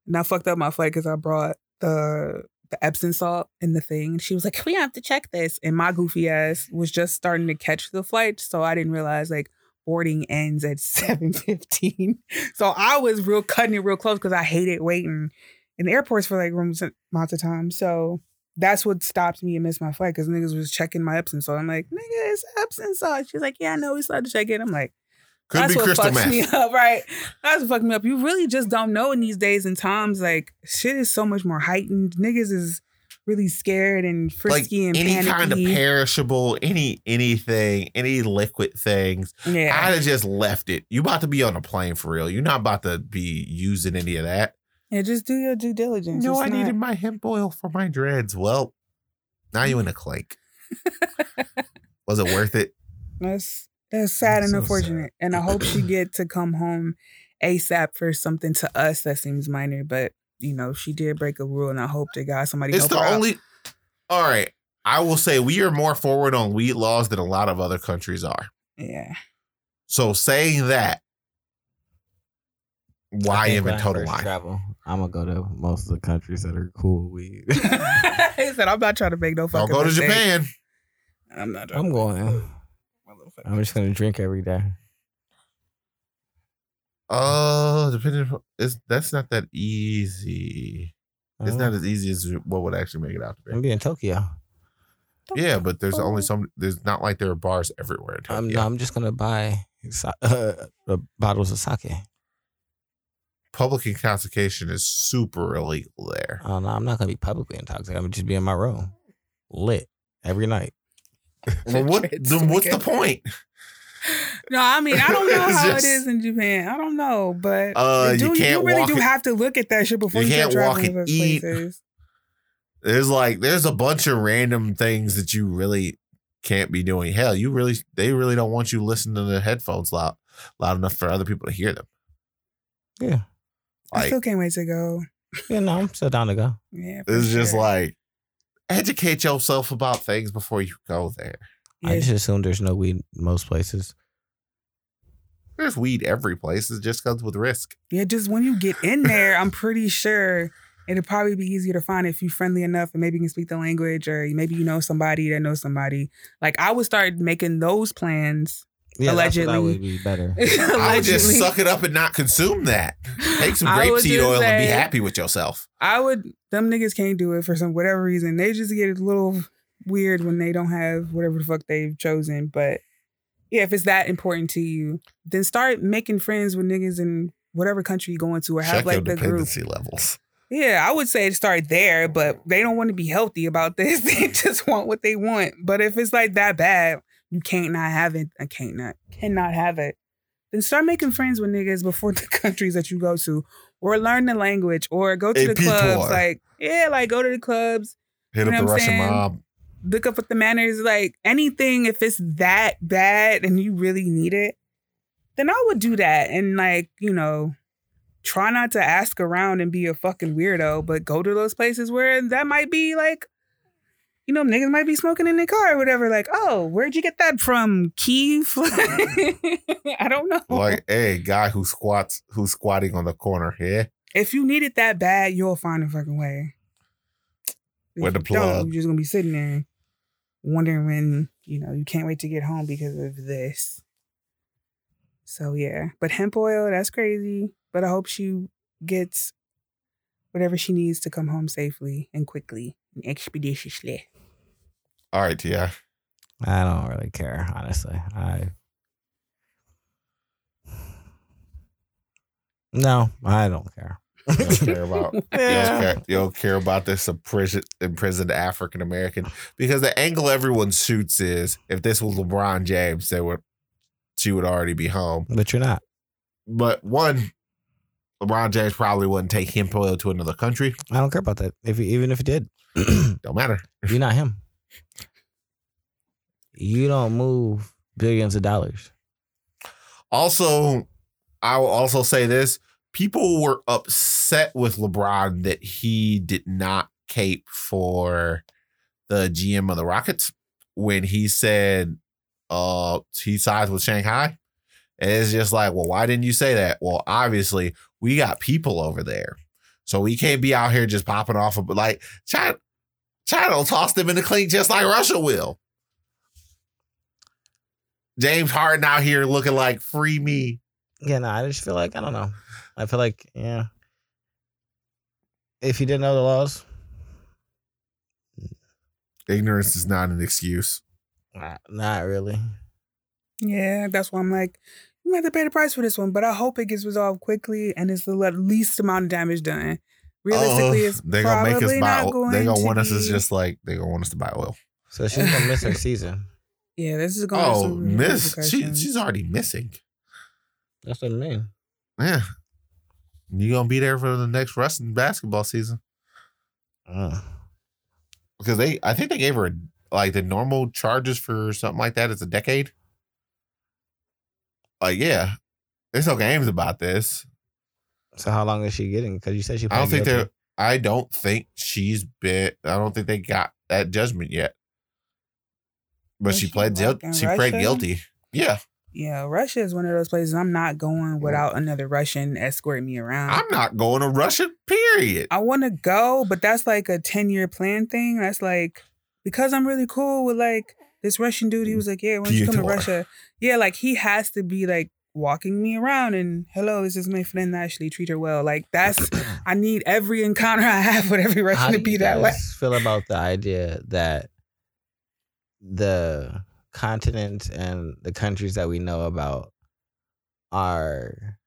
And I fucked up my flight because I brought the the Epsom salt in the thing. And she was like, We have to check this. And my goofy ass was just starting to catch the flight. So I didn't realize like boarding ends at (laughs) 7.15. So I was real cutting it real close because I hated waiting in the airports for like rooms amounts of time. So that's what stopped me and missed my flight because niggas was checking my Epsom salt. I'm like, nigga, it's Epsom salt. She's like, yeah, I know we started to check it. I'm like, Could that's be what fucks meth. me up, (laughs) right? That's what fucked me up. You really just don't know in these days and times. Like, shit is so much more heightened. Niggas is really scared and like frisky and any panicky. kind of perishable, any anything, any liquid things. yeah. I'd have just left it. You about to be on a plane for real. You're not about to be using any of that. yeah, just do your due diligence. No, It's I not- needed my hemp oil for my dreads. Well, now you in a clink. (laughs) Was it worth it? That's that's sad That's and so unfortunate. And I hope she get to come home ASAP for something to us that seems minor, but you know, she did break a rule and I hope that God somebody It's help the her out. only. All right. I will say we are more forward on weed laws than a lot of other countries are. Yeah. So saying that, why even total lie? Travel, I'm gonna go to most of the countries that are cool with weed. (laughs) (laughs) he said, I'm not trying to make no Don't fucking go to mistake. Japan. I'm not I'm going. I'm just gonna drink every day. Oh, depending, on- it's that's not that easy. It's not as easy as what would actually make it out to I'm be. be in Tokyo. Yeah, but there's only some. There's not like there are bars everywhere. In I'm, no, I'm just gonna buy sa- (laughs) uh, uh, bottles of sake. Public intoxication is super illegal there. Oh no, I'm not gonna be publicly intoxicated. I'm gonna just be in my room, lit every night. Well, what? (laughs) Then what's the point? No, I mean I don't know (laughs) how just- it is in Japan. I don't know, but Uh, do, you can't really do it- have to look at that shit before You you, can't start walk traveling to and those eat. places. There's like there's a bunch of random things that you really can't be doing. Hell, you really they really don't want you listening to the headphones loud loud enough for other people to hear them. Yeah, I still can't wait to go. yeah. No, I'm still down to go. Yeah, for it's just like educate yourself about things before you go there. I just assume there's no weed in most places. There's weed every place. It just comes with risk. Yeah, just when you get in there, I'm pretty sure it'll probably be easier to find if you're friendly enough and maybe you can speak the language or maybe you know somebody that knows somebody. Like I would start making those plans. Yeah, Allegedly. that would be better. (laughs) I would just suck it up and not consume that. Take some I would grapeseed just oil and be happy with yourself. I would them niggas can't do it for some whatever reason. They just get a little weird when they don't have whatever the fuck they've chosen. But yeah, if it's that important to you, then start making friends with niggas in whatever country you're going to or have Check like the group. dependency levels. Yeah, I would say start there, but they don't want to be healthy about this. (laughs) They just want what they want. But if it's like that bad, you can't not have it. I can't not cannot have it. Then start making friends with niggas before (laughs) the countries that you go to, or learn the language, or go to the clubs. toi. Like yeah, like go to the clubs, Hit You up the Russian saying? mob. Look up what the manners like. Anything if it's that bad and you really need it, then I would do that and like you know. Try not to ask around and be a fucking weirdo, but go to those places where that might be like, you know, niggas might be smoking in their car or whatever. Like, oh, where'd you get that from? Kiev? (laughs) I don't know. Like, hey, guy who squats, who's squatting on the corner here. if you need it that bad, you'll find a fucking way. If Where the plug? You're just gonna be sitting there wondering when you know you can't wait to get home because of this. So yeah, but hemp oil, that's crazy. But I hope she gets whatever she needs to come home safely and quickly and expeditiously. All right, yeah. I don't really care, honestly. I (sighs) no, I don't care. You don't (laughs) care about (laughs) you, Yeah. don't care, you don't care about this imprisoned, imprisoned African American because the angle everyone shoots is if this was LeBron James, they would she would already be home. But you're not. But one, LeBron James probably wouldn't take hemp oil to another country. I don't care about that. If you, even if he did, (clears throat) Don't matter. (laughs) you're not him. You don't move billions of dollars. Also, I will also say this: people were upset with LeBron that he did not cape for the GM of the Rockets when he said uh he sides with Shanghai. And it's just like, well, why didn't you say that? Well, obviously, we got people over there. So we can't be out here just popping off of like China China will toss them in the clink just like Russia will. James Harden out here looking like free me. Yeah, no, I just feel like I don't know. I feel like yeah. If you didn't know the laws, Ignorance is not an excuse. nah, not really. Yeah, that's why I'm like, you might have to pay the price for this one, but I hope it gets resolved quickly and it's the least amount of damage done. realistically, Uh, it's they gonna make us buy. not going They gonna to want us as be- just like they gonna want us to buy oil. So she's gonna miss her (laughs) season. Yeah, this is going. to Oh, miss. She, she's already missing. That's what I mean. Yeah, you gonna be there for the next Russian basketball season Uh, because they. I think they gave her like the normal charges for something like that. It's a decade. Like yeah, there's no games about this. so how long is she getting? Because you said she. I don't think guilty. they're. I don't think she's been. I don't think they got that judgment yet. But she she pled guilty. in She pled guilty. Yeah, Yeah, Russia is one of those places I'm not going mm. without another Russian escorting me around. I'm not going to Russia. Period. I want to go, but that's like a 10 year plan thing. That's like, because I'm really cool with like this Russian dude, he mm. was like, Yeah, when you come to Russia, yeah, like he has to be like walking me around and hello, this is my friend Ashley, treat her well. Like that's, (clears throat) I need every encounter I have with every Russian do to be that way. feel about the idea that the continents and the countries that we know about are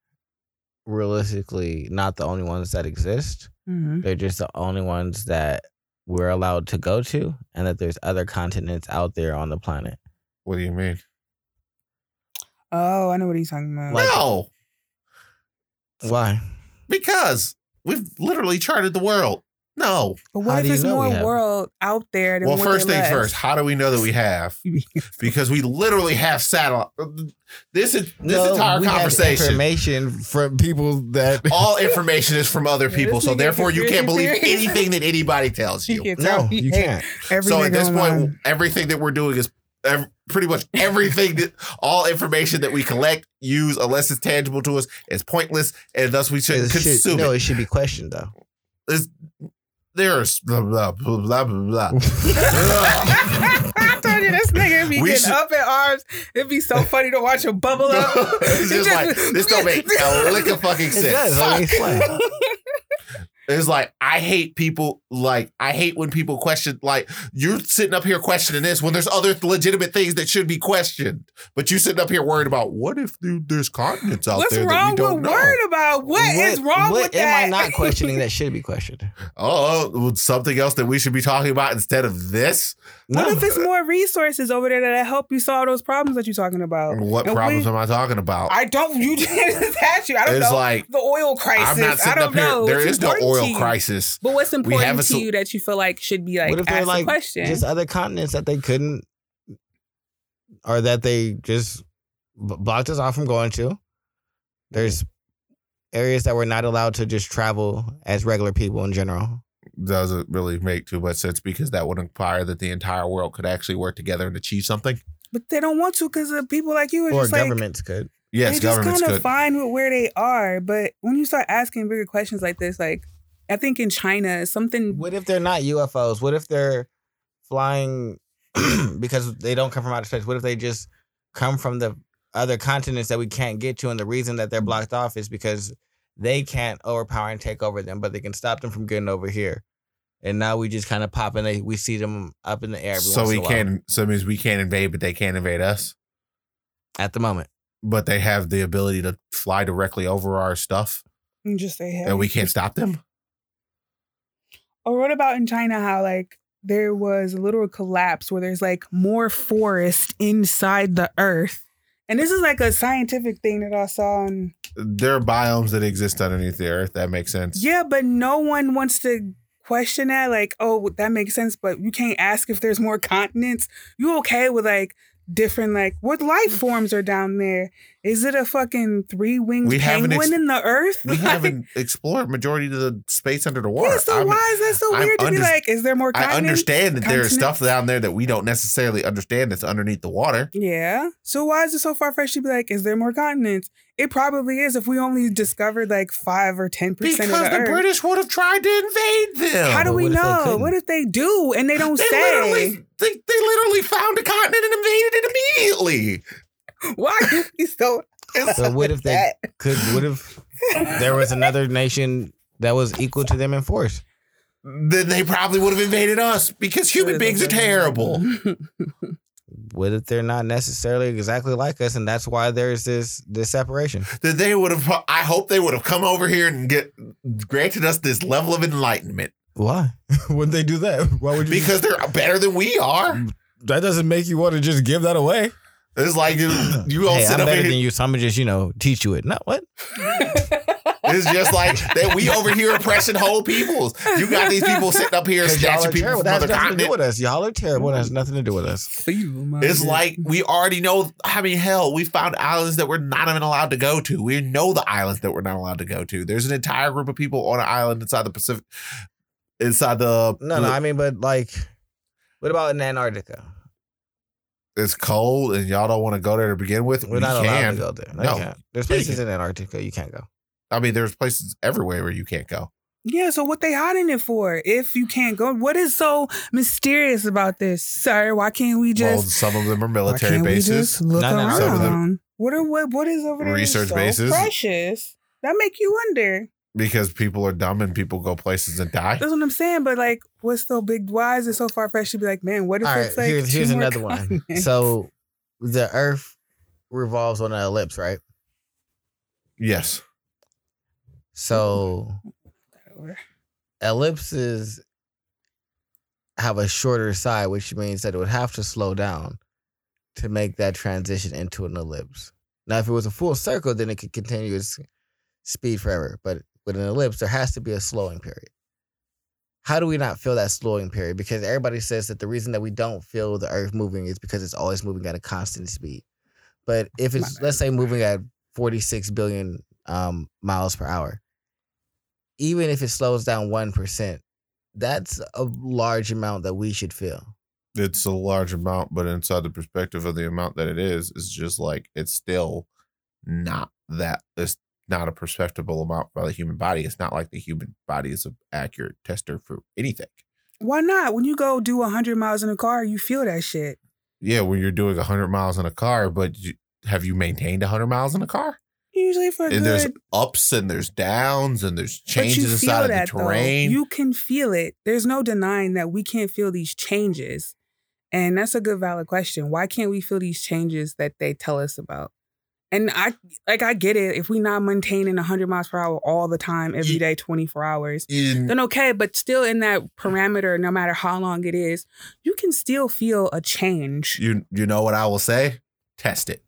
realistically not the only ones that exist? Mhm. They're just the only ones that we're allowed to go to, and that there's other continents out there on the planet. What do you mean? Oh, I know what he's talking about. Like- no, Why? because we've literally charted the world. No. but how what do if you it's know we more world out there than Well, first there things left? first. How do we know that we have? (laughs) Because we literally have satellite. This is this No, entire conversation. information from people that (laughs) All (laughs) information is from other people, this so therefore you can't believe conspiracy anything that anybody tells You you. no, you can't. So at this point, online. everything that we're doing is ev- pretty much everything that all information that we collect, use, unless it's tangible to us, is pointless, and thus we shouldn't It should, consume no, it. it should be questioned though. It's- There's blah blah blah blah blah. blah. (laughs) I told you this nigga be We getting should- up in arms. It'd be so funny to watch him bubble up. (laughs) it's (laughs) just like this don't make a lick of fucking It sense. does. I. It's like I hate people. Like I hate when people question. Like you're sitting up here questioning this when there's other legitimate things that should be questioned, but you sitting up here worried about what if there's continents out What's there that we don't know. Worried what is wrong what with that? am I not questioning that (laughs) should be questioned? Oh, oh, something else that we should be talking about instead of this. What if it's more resources over there that help you solve those problems that you're talking about? What And problems we- am I talking about? I don't. You didn't ask (laughs) you. I don't it's know. like the oil crisis. I'm not I sitting don't up here. know. There It's is no important to oil you. crisis. But what's important have a to sol- you that you feel like should be like what if they're asked like a question? just other continents that they couldn't, or that they just b- blocked us off from going to? There's areas that we're not allowed to just travel as regular people in general. Doesn't really make too much sense because that would imply that the entire world could actually work together and achieve something. but they don't want to because people like you. Are Or just like, governments could. Yes, they just governments kind of fine with where they are. But when you start asking bigger questions like this, like I think in China, something What if they're not UFOs? What if they're flying (clears throat) because they don't come from outer space? What if they just come from the other continents that we can't get to? And the reason that they're mm. blocked off is because they can't overpower and take over them, but they can stop them from getting over here. And now we just kind of pop and they we see them up in the air. Every so once we in a while. can. So it means we can't invade, but they can't invade us. at the moment. But they have the ability to fly directly over our stuff, you just say, hey. and we can't stop them. Or what about in China how like there was a little collapse where there's like more forest inside the earth. And this is like a scientific thing that I saw on There are biomes that exist underneath the earth. That makes sense. Yeah, but no one wants to question that. Like, oh, that makes sense, but you can't ask if there's more continents. You okay with like different like what life forms are down there? Is it a fucking three winged We penguin ex- in the earth? We Like, (laughs) haven't explored majority of the space under the water. Yeah, so I'm- why is that so I'm weird to be like? Is there more? Continents? I understand that there is stuff down there that we don't necessarily understand that's underneath the water. Yeah. So why is it so far fetched to be like? Is there more continents? It probably is. If we only discovered like five or ten percent Because of the, continent. Because the earth. British would have tried to invade them. How do But we what if know? couldn't? What if they do and they don't they say? literally they, they literally found a continent and invaded it immediately. (laughs) Why are you so? So what if they could? What if there was another nation that was equal to them in force? Then they probably would have invaded us because human beings are terrible. (laughs) what if they're not necessarily exactly like us, and that's why there's this this separation? That they would have. I hope they would have come over here and get granted us this level of enlightenment Why (laughs) would they do that? Why would because they're better than we are. that doesn't make you want to just give that away? It's like you, (clears throat) you all hey, sit I'm up better here. than you, so I'm gonna just you know teach you it. No, what? (laughs) It's just like that we over here oppressing whole peoples. You got these people sitting up here (laughs) y'all snatching people terrible. from That has other nothing to do continents. with us. Y'all are terrible. That has nothing to do with us. It's like we already know. I mean, hell, we found islands that we're not even allowed to go to. We know the islands that we're not allowed to go to. There's an entire group of people on an island inside the Pacific, inside the. No, no. I mean, but like, what about in Antarctica? It's cold, and y'all don't want to go there to begin with. We're We not allowed can. to go there. No, No. you can't. There's Yeah, you places in Antarctica you can't go. I mean, there's places everywhere where you can't go. Yeah, so what they hiding it for? If you can't go, what is so mysterious about this, sir? Why can't we well, just some of them are military bases. look No, no, no. Some of them- around? What are what what is over there? Research so bases. Precious. That make you wonder. Because people are dumb and people go places and die. That's what I'm saying. But like, what's so big? Why is it so far fetched to be like, man? What if All right, it's like here's, here's more another one. So the Earth revolves on an ellipse, right? Yes. So ellipses have a shorter side, which means that it would have to slow down to make that transition into an ellipse. Now, if it was a full circle, then it could continue its speed forever. But with an ellipse, there has to be a slowing period. How do we not feel that slowing period? Because everybody says that the reason that we don't feel the earth moving is because it's always moving at a constant speed. But if it's, let's say, moving at 46 billion um, miles per hour, even if it slows down 1%, that's a large amount that we should feel. It's a large amount, but inside the perspective of the amount that it is, it's just like it's still not that it's not a perceptible amount by the human body. It's not like the human body is an accurate tester for anything. Why not? When you go do 100 miles in a car, you feel that shit. Yeah, when you're doing 100 miles in a car, but you, have you maintained 100 miles in a car? Usually for And there's ups and there's downs and there's changes inside of the that though. terrain. You can feel it. There's no denying that we can't feel these changes. And that's a good valid question. Why can't we feel these changes that they tell us about? And I like I get it. If we not maintaining 100 miles per hour all the time, every day, 24 hours, In- then okay. But still in that parameter, no matter how long it is, you can still feel a change. you you know what I will say? Test it.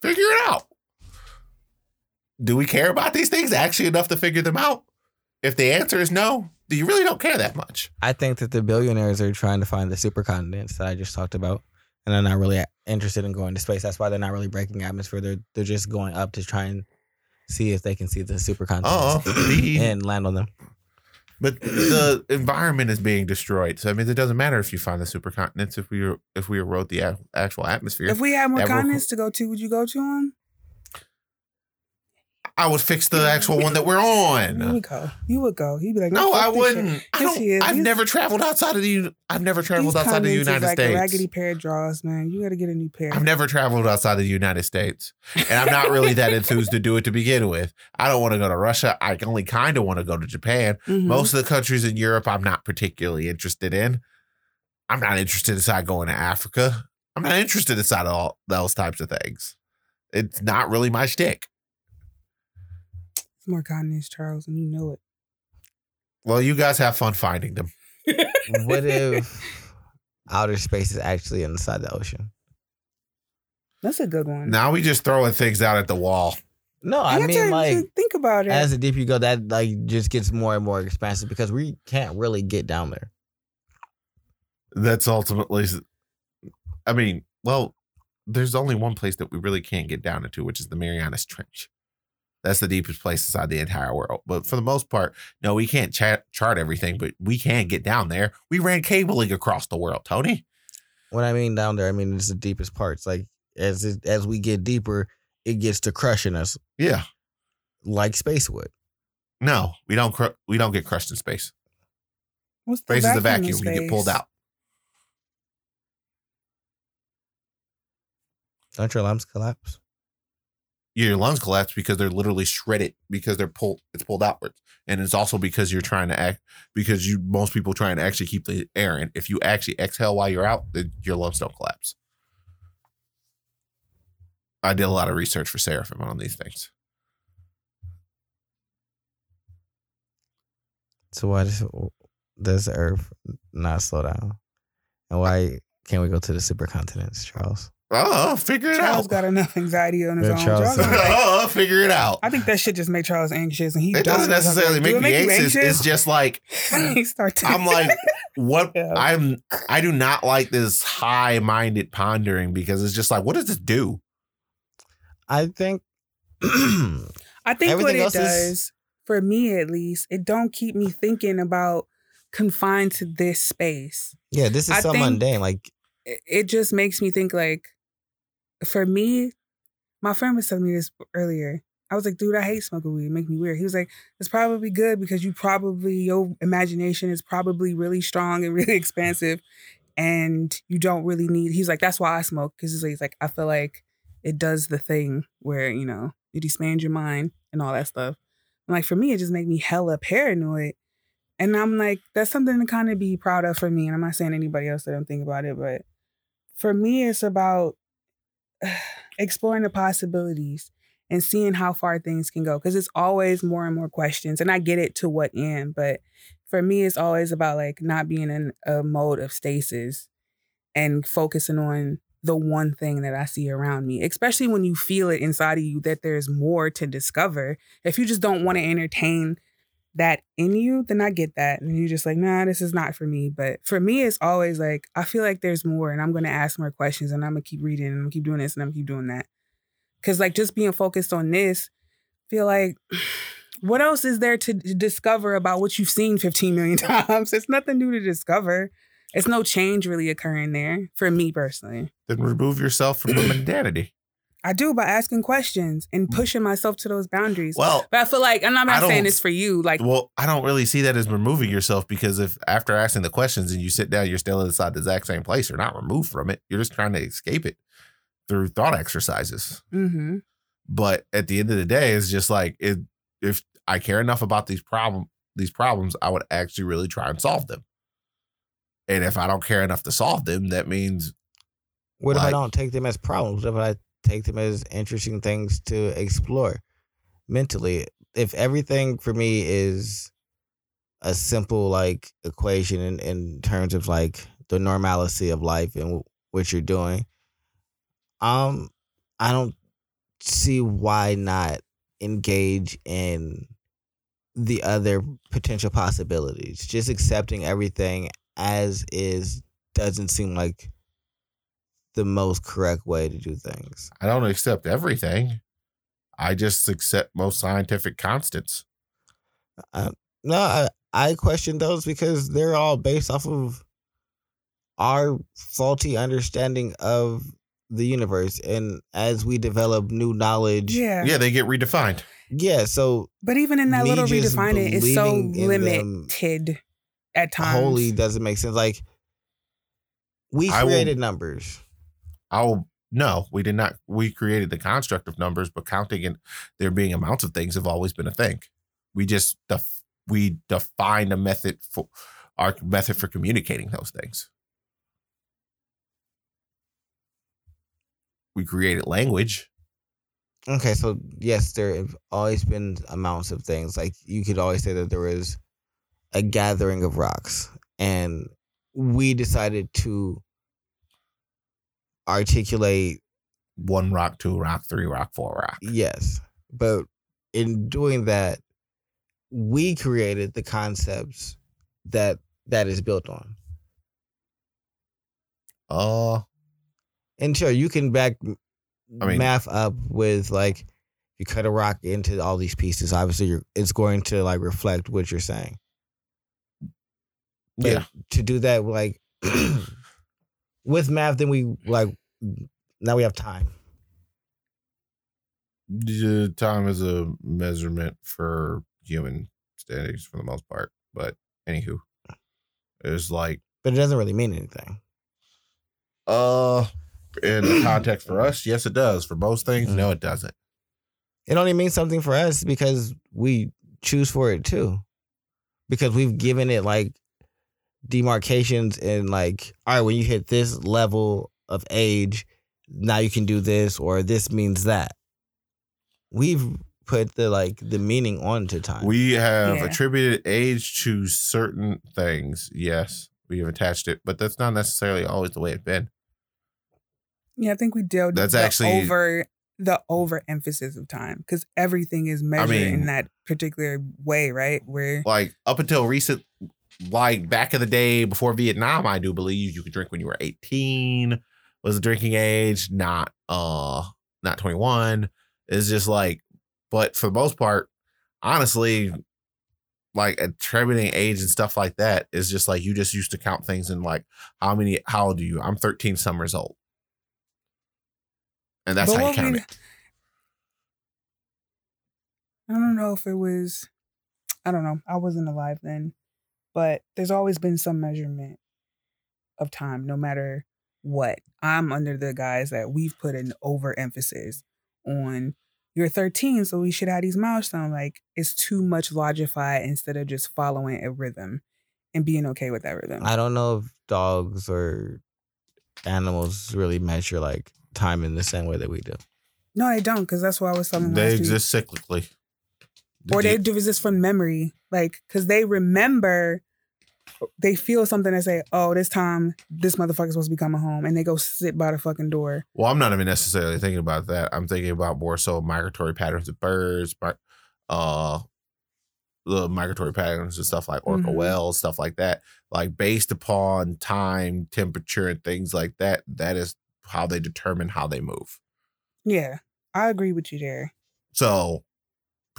Figure it out. Do we care about these things actually enough to figure them out? If the answer is no, you really don't care that much. I think that the billionaires are trying to find the supercontinents that I just talked about, and they're not really interested in going to space. That's why they're not really breaking atmosphere. They're they're just going up to try and see if they can see the supercontinents Oh, the- (clears throat) and land on them. But the environment is being destroyed. So I mean, it doesn't matter if you find the supercontinents if we if we erode the actual atmosphere. If we had more continents to go to, would you go to them? I would fix the actual one that we're You on. would go. You would go. He'd be like, No, I wouldn't. I don't. I've never traveled outside of the. I've never traveled outside of the United like States. a raggedy pair of drawers, man. You got to get a new pair. I've never traveled outside of the United States, and I'm not really that enthused to do it to begin with. I don't want to go to Russia. I only kind of want to go to Japan. Mhm. Most of the countries in Europe, I'm not particularly interested in. I'm not interested inside going to Africa. I'm not interested inside all those types of things. It's not really my shtick. It's more continents, Charles, and you know it. Well, you guys have fun finding them. (laughs) What if (laughs) outer space is actually inside the ocean? That's a good one. Now we just throwing things out at the wall. No, I You mean to- like to think about it. as the deeper you go, that like just gets more and more expansive because we can't really get down there. That's ultimately, I mean, well, there's only one place that we really can't get down into, which is the Marianas Trench. That's the deepest place inside the entire world. But for the most part, no, we can't cha- chart everything, but we can get down there. We ran cabling across the world, Tony. When I mean down there, I mean it's the deepest parts. Like as it, as we get deeper, it gets to crushing us Yeah. like space would. No, we don't. Cr- we don't get crushed in space. What's the Space is the vacuum in vacuum. You get pulled out. Don't your lungs collapse? Your lungs collapse because they're literally shredded because they're pulled it's pulled outwards and it's also because you're trying to act because you most people trying to actually keep the air in if you actually exhale while you're out then your lungs don't collapse i did a lot of research for seraphim on these things So why does does Earth not slow down? And why can't we go to the supercontinents, Charles? Oh figure it Charles out got enough anxiety on his Yeah, own. Charles- Charles like- oh figure it out I think that shit just make Charles anxious, and he it doesn't know something. necessarily Do make me you anxious it's just like (laughs) he start i'm like what (laughs) Yeah. i'm i do not like this high-minded pondering because it's just like what does this do I think (clears throat) I think what it else is- does, for me at least, it don't keep me thinking about confined to this space. yeah, this is I so think- mundane. Like It, it just makes me think like, for me, my friend was telling me this earlier. I was like, dude, I hate smoking weed. It make me weird. He was like, it's probably good because you probably your imagination is probably really strong and (laughs) really expansive, and you don't really need. He's like, that's why I smoke because he's like, he's like, I feel like it does the thing where you know it expands your mind and all that stuff. And like for me, it just make me hella paranoid. And I'm like, that's something to kind of be proud of for me. And I'm not saying anybody else that don't think about it, but for me, it's about (sighs) exploring the possibilities and seeing how far things can go. Cause it's always more and more questions. And I get it to what end, but for me, it's always about like not being in a mode of stasis and focusing on the one thing that I see around me, especially when you feel it inside of you that there's more to discover. If you just don't want to entertain that in you, then I get that. And you're just like, nah, this is not for me. But for me, it's always like, I feel like there's more and I'm going to ask more questions and I'm going to keep reading and I'm going to keep doing this and I'm going to keep doing that. Cause like just being focused on this, feel like, (sighs) what else is there to discover about what you've seen 15 million (laughs) times? It's nothing new to discover. It's no change really occurring there for me personally. then remove yourself from the (clears throat) mundanity I do by asking questions and pushing myself to those boundaries. well but I feel like, and I'm I not saying this for you. Like, Well, I don't really see that as removing yourself because if after asking the questions and you sit down, you're still inside the exact same place, you're not removed from it. You're just trying to escape it through thought exercises. hmm But at the end of the day, it's just like it, if I care enough about these problem these problems, I would actually really try and solve them. And if I don't care enough to solve them, that means what if I don't take them as problems? What if I take them as interesting things to explore mentally? If everything for me is a simple like equation in, in terms of like the normalcy of life and what you're doing, um, I don't see why not engage in the other potential possibilities. Just accepting everything as is doesn't seem like the most correct way to do things. I don't accept everything. I just accept most scientific constants. Uh, no, I, I question those because they're all based off of our faulty understanding of the universe. And as we develop new knowledge, yeah. Yeah, they get redefined. yeah so But even in that little just redefine it, it's so believing in them limited at times. holy doesn't make sense. Like, we I will- created numbers. I'll no, we did not. We created the construct of numbers, but counting and there being amounts of things have always been a thing. We just def- we defined a method for our method for communicating those things. We created language. Okay, so yes, there have always been amounts of things. Like you could always say that there was a gathering of rocks, and we decided to articulate One rock, two rock, three rock, four rock. yes, but in doing that, we created the concepts that that is built on. Uh, And sure, you can back I mean- math up with like you cut a rock into all these pieces. Obviously, you're, it's going to like reflect what you're saying. But Yeah. To do that, like (clears throat) with math, then we like now we have time. time is a measurement for human standings for the most part. But anywho, it's like But it doesn't really mean anything. Uh, in the context for us, yes, it does. For most things, no, it doesn't. It only means something for us because we choose for it too. Because we've given it like demarcations and like, all right, when you hit this level of age, now you can do this or this means that. We've put the like the meaning onto time. We have Yeah. attributed age to certain things. Yes, we have attached it, but that's not necessarily always the way it's been. Yeah, I think we dealt That's the actually- over the overemphasis of time because everything is measured mean- in that particular way, right? Where Like up until recent, like back in the day before Vietnam, I do believe you could drink when you were 18 was the drinking age, not uh not 21. It's just like, but for the most part, honestly, like attributing age and stuff like that is just like you just used to count things in like how many how old are you? I'm 13 summers old. And that's But how you count we- it. I don't know if it was, I don't know. I wasn't alive then, but there's always been some measurement of time, no matter what. I'm under the guise that we've put an overemphasis on you're 13, so we should have these milestones. Like it's too much logified instead of just following a rhythm and being okay with that rhythm. I don't know if dogs or animals really measure like time in the same way that we do. no, they don't, because that's what I was telling They last week. exist cyclically. or Did they you- do exist from memory, like because they remember, they feel something and say, "Oh, this time this motherfucker's supposed to be coming home," and they go sit by the fucking door. Well, I'm not even necessarily thinking about that. I'm thinking about more so migratory patterns of birds, uh, the migratory patterns and stuff like orca Mhm. whales, stuff like that. Like based upon time, temperature, and things like that. That is how they determine how they move. Yeah, I agree with you there. So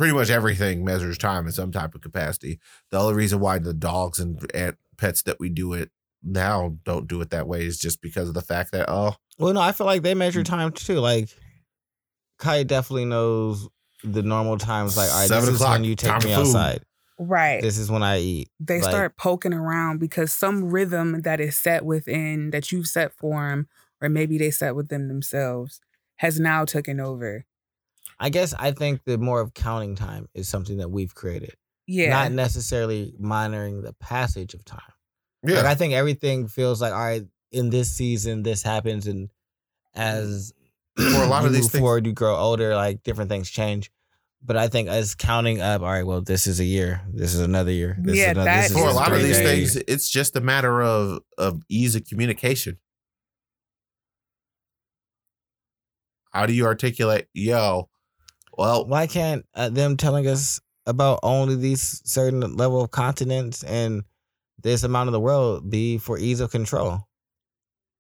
pretty much everything measures time in some type of capacity. The only reason why the dogs and, and pets that we do it now don't do it that way is just because of the fact that oh Well, no, I feel like they Mm. measure time too. Like Kai definitely knows the normal times. Like, all right, Seven this is o'clock, when you take me outside. Right. This is when I eat. they like- start poking around because some rhythm that is set within that you've set for them, or maybe they set with them themselves, has now taken over. I guess I think the more of counting time is something that we've created, Yeah. not necessarily monitoring the passage of time. yeah Like I think everything feels like all right in this season this happens, and mm. as For a (clears throat) lot you of these move things- forward, you grow older, like different things change. But I think as counting up, all right, well, this is a year, this is another year, this Yeah, is another, that this is for a lot of these days. things, it's just a matter of of ease of communication. How do you articulate, yo? Well, Why can't uh, them telling us about only these certain level of continents and this amount of the world be for ease of control?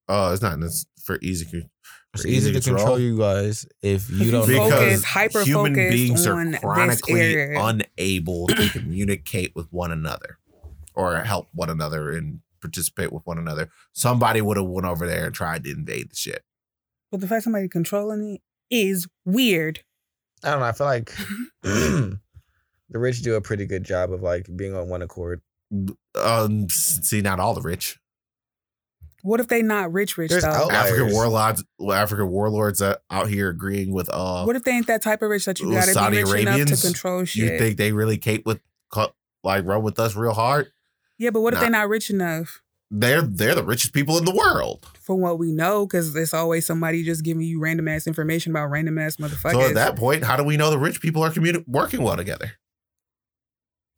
oh, it's not it's for easy. con- It's For easy easy to control? control you guys if you you don't focus- Because hyper human beings on are chronically unable to (clears throat) communicate with one another or help one another and participate with one another. Somebody would have went over there and tried to invade the shit. But the fact somebody controlling it is weird. I don't know. I feel like (laughs) the rich do a pretty good job of like being on one accord. Um, see, not all the rich. What if they not rich rich There's though? out- African Outliers. warlords, African warlords uh, out here agreeing with uh what if they ain't that type of rich that you gotta Saudi be rich enough to Arabians, control You think they really cape with co- like run with us real hard? yeah, but what if Nah. they're not rich enough They're they're the richest people in the world. From what we know? Because there's always somebody just giving you random ass information about random ass motherfuckers. So at that point, how do we know the rich people are communi- working well together?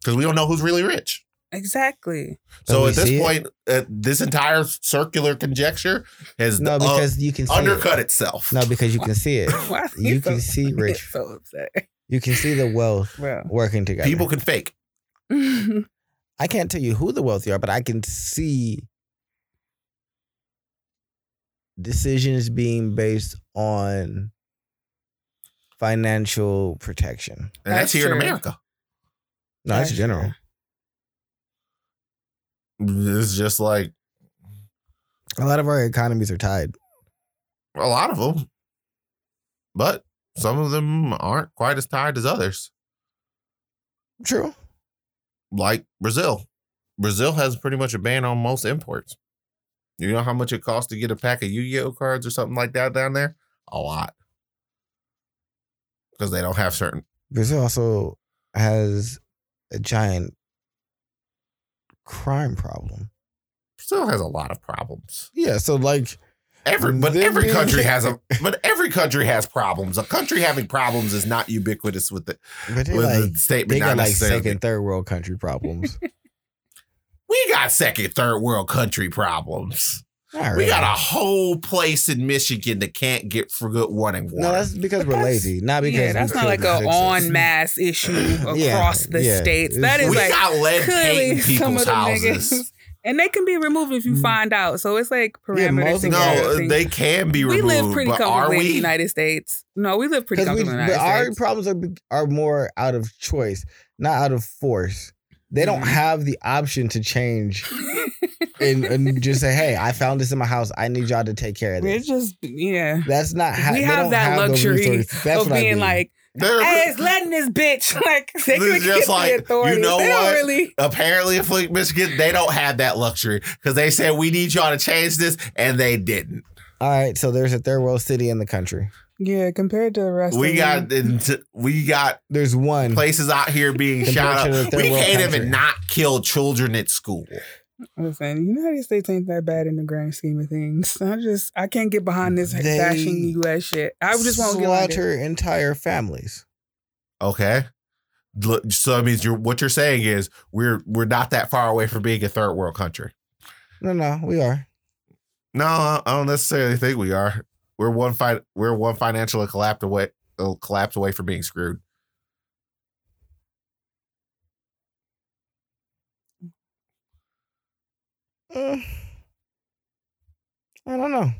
Because we don't know who's really rich. exactly. So we at this point, uh, this entire circular conjecture has No, uh, because you can see undercut It. itself. No, because you can see it. (laughs) Why You so- can see (laughs) rich. So upset, You can see the wealth bro. working together. People can fake. (laughs) I can't tell you who the wealthy are, but I can see decisions being based on financial protection. And that's, That's here in. America. No, that's That's general. true. It's just like A lot of our economies are tied. a lot of them. But some of them aren't quite as tied as others. True. Like Brazil. Brazil has pretty much a ban on most imports. You know how much it costs to get a pack of Yu-Gi-Oh cards or something like that down there? A lot. because they don't have certain. Brazil also has a giant crime problem. Still has a lot of problems. Yeah, so like Every but every country (laughs) has a but every country has problems. A country having problems is not ubiquitous with the with like the statement. they got like second, third world country problems. (laughs) (laughs) We got second, third world country problems. Not We got a whole place in Michigan that can't get for good running water. No, that's because we're That's- lazy, not because yeah, that's not like couldn't a on mass issue across Yeah, the yeah. states. That is we like got lead paint in people's houses. And they can be removed if you Mm. find out. So it's like Yeah, parameters. most No, get them- everything. they can be removed. we live pretty but comfortably in the? United States. No, we live pretty 'Cause we- comfortably in the United States. our problems are are more out of choice, not out of force. They don't Mhm. have the option to change and, and just say, "Hey, I found this in my house. I need y'all to take care of this." It's just yeah. That's not. Ha- We have that luxury of what I being mean. like, They're- hey, it's letting this bitch (laughs) like they can It's just get like, the authority. you know they what? Don't really. apparently in Flint, Michigan, they don't have that luxury because they said we need y'all to change this, and they didn't. All right, so there's a third world city in the country. Yeah, compared to the rest. We of got them. into, we got There's one. places out here being shot to up. We can't country. even not kill children at school. Listen, the United States ain't that bad in the grand scheme of things. (laughs) I just I can't get behind this They bashing U.S. shit. I just won't get behind it. slaughter entire families. Okay. So that means you're what you're saying is we're we're not that far away from being a third world country. No, no, we are. No, I don't necessarily think we are. We're one fi- we're one financial collapse away uh, collapse away from being screwed. Uh, I don't know.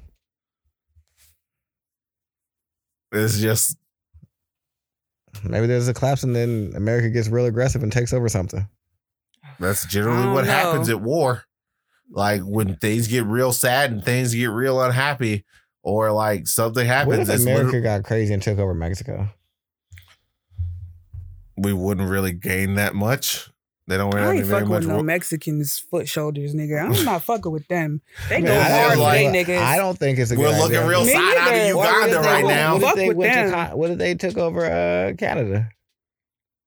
It's just Maybe there's a collapse and then America gets real aggressive and takes over something. that's generally what know. happens at war. Like when things get real sad and things get real unhappy, or like something What happens, if America literally- got crazy and took over Mexico? we wouldn't really gain that much. They don't wear. I really ain't fucking with no wo- Mexicans foot shoulders, nigga. I'm not fucking with them. They go I hard for like- they niggas. I don't think it's a good We're good looking idea. real Me side out of neither. What if Uganda they- right what- now. What if Fuck they with went to them. What if they took over uh, Canada?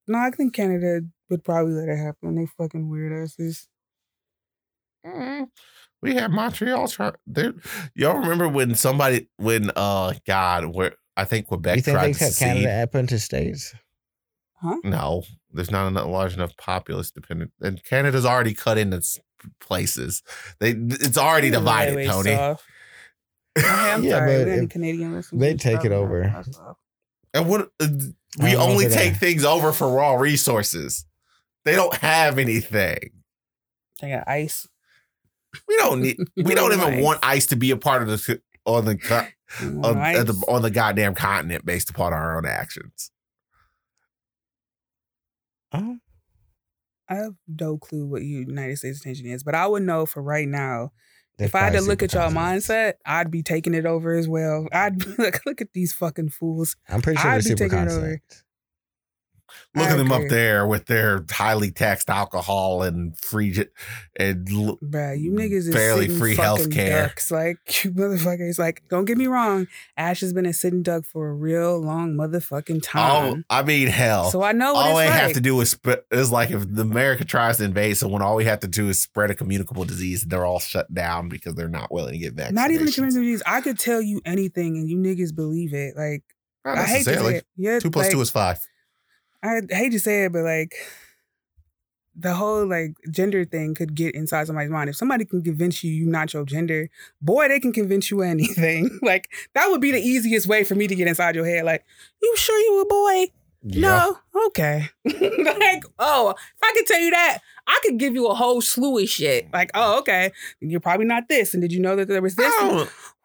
no, I think Canada would probably let it happen. They fucking weird asses. Mm, We had Montreal try. There, y'all remember when somebody when uh God where I think Quebec you think tried they to kept secede. Canada up into states? No, there's not a large enough populace dependent, and Canada's already cut into s- places. They it's already divided, Way Tony. (laughs) I'm Yeah, sorry. but We got any if Canadian they take it over. And what uh, we only take gonna- things over for raw resources. They don't have anything. They got ice. We don't need. (laughs) We don't even Ice. want ICE to be a part of the on the co- Mm, on, the, on the goddamn continent based upon our own actions. Oh, I have no clue what United States attention is, but I would know for right now. they're if I had to look at y'all mindset, I'd be taking it over as well. I'd be (laughs) like, look at these fucking fools. I'm pretty sure I'd be taking it over. Look at them up there with their highly taxed alcohol and free and Bruh, you niggas is Barely free health care. Like (laughs) you motherfuckers. Like, don't get me wrong. Ash has been a sitting duck for a real long motherfucking time. I mean, hell. so I know what all they like. have to do is. Is like if the America tries to invade someone, all we have to do is spread a communicable disease, and they're all shut down because they're not willing to get vaccinated. Not even the disease. I could tell you anything and you niggas believe it. Like I hate to say it. Yeah, Two plus like, two is five. I hate to say it, but like the whole like gender thing could get inside somebody's mind. If somebody can convince you you're not your gender, boy, they can convince you anything. (laughs) like that would be the easiest way for me to get inside your head. Like, you sure you a boy? No, okay. (laughs) like, oh, if I could tell you that, I could give you a whole slew of shit. Like, oh, okay, you're probably not this. And did you know that there was this?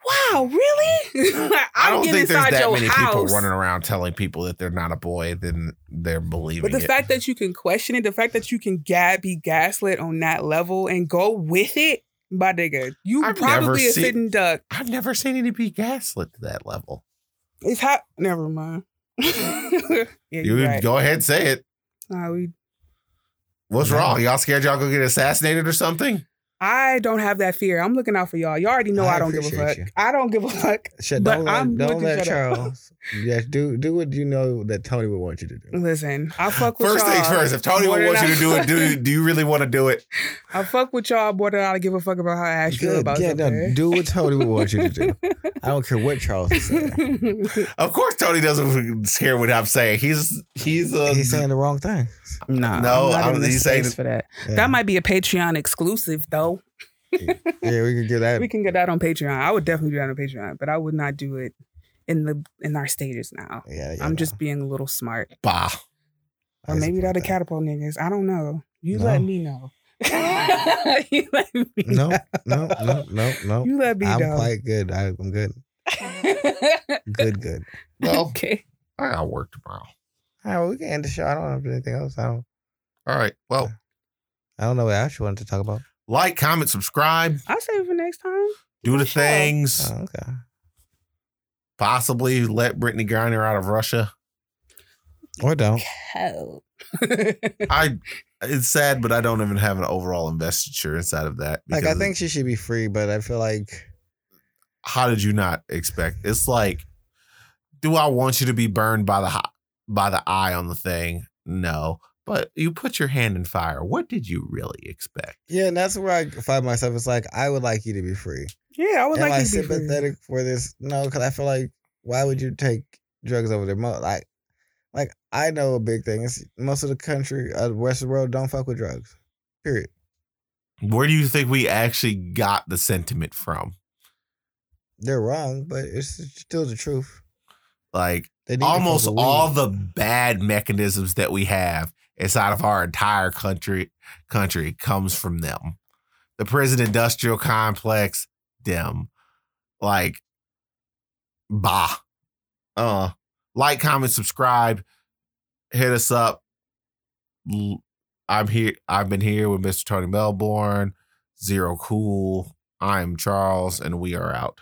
Wow, really? like, (laughs) I don't think there's that many house. people running around telling people that they're not a boy, then they're believing it. But the it. fact that you can question it, the fact that you can ga- be gaslit on that level and go with it, my nigga, you I've probably a seen- sitting duck. I've never seen anybody be gaslit to that level. It's hot. Never mind. (laughs) yeah, You right. go ahead and say it. Nah, we, What's No. wrong? Y'all scared y'all gonna get assassinated or something? I don't have that fear. I'm looking out for y'all. Y'all already know I I, don't give a fuck. you. I don't give a fuck. Shit, But don't let, I'm don't let. Charles. yes, do do what you know that Tony would want you to do. Listen, I (sighs) fuck with First y'all. things first. If Tony more would than want you to do it, do (laughs) do you really want to do it? I fuck with y'all more than I give a fuck about how Ash feel Good, about yeah, no, do what Tony would want you to do. (laughs) I don't care what Charles is saying. Of course, Tony doesn't care what I'm saying. He's he's a He's saying the wrong thing. Nah, No, I'm not I'm- in the he's saying space it- for that. Yeah. That might be a Patreon exclusive, though. yeah, we can get that. (laughs) We can get that on Patreon. I would definitely do that on Patreon, but I would not do it in the in our stages now. Yeah, yeah, I'm no. just being a little smart, bah. or maybe that'll that. catapult niggas. I don't know. You No. let me know. (laughs) you let me No, know. no, no, no, no. You let me know. I'm quite good. I, I'm good. (laughs) Good, good. Well, okay. I got work tomorrow. All right, well, we can end the show. I don't have anything else. I don't. All right. Well, I don't know what else you wanted to talk about. like, comment, subscribe, I'll save it for next time. do the Sure. things. Oh, okay. Possibly let Brittney Griner out of Russia. Or don't. Hell. I. (laughs) It's sad, but I don't even have an overall investiture inside of that. Like, I because think she should be free, but I feel like how did you not expect? It's like, do I want you to be burned by the ho- by the eye on the thing? No, but you put your hand in fire. What did you really expect? yeah, and that's where I find myself. It's like I would like you to be free. yeah, I would Am like I to be free. sympathetic for this? No, because I feel like why would you take drugs over there? Mo- Like, like I know a big thing. It's most of the country, uh, the rest of the world don't fuck with drugs. Period. Where do you think we actually got the sentiment from? They're wrong, but it's still the truth. Like They need to almost all the bad mechanisms that we have inside of our entire country country comes from them. The prison industrial complex, them. Like bah. Uh like, comment, subscribe, hit us up. I'm here. I've been here with Mr. Tony Melbourne, Zero Cool. I'm Charles, and we are out.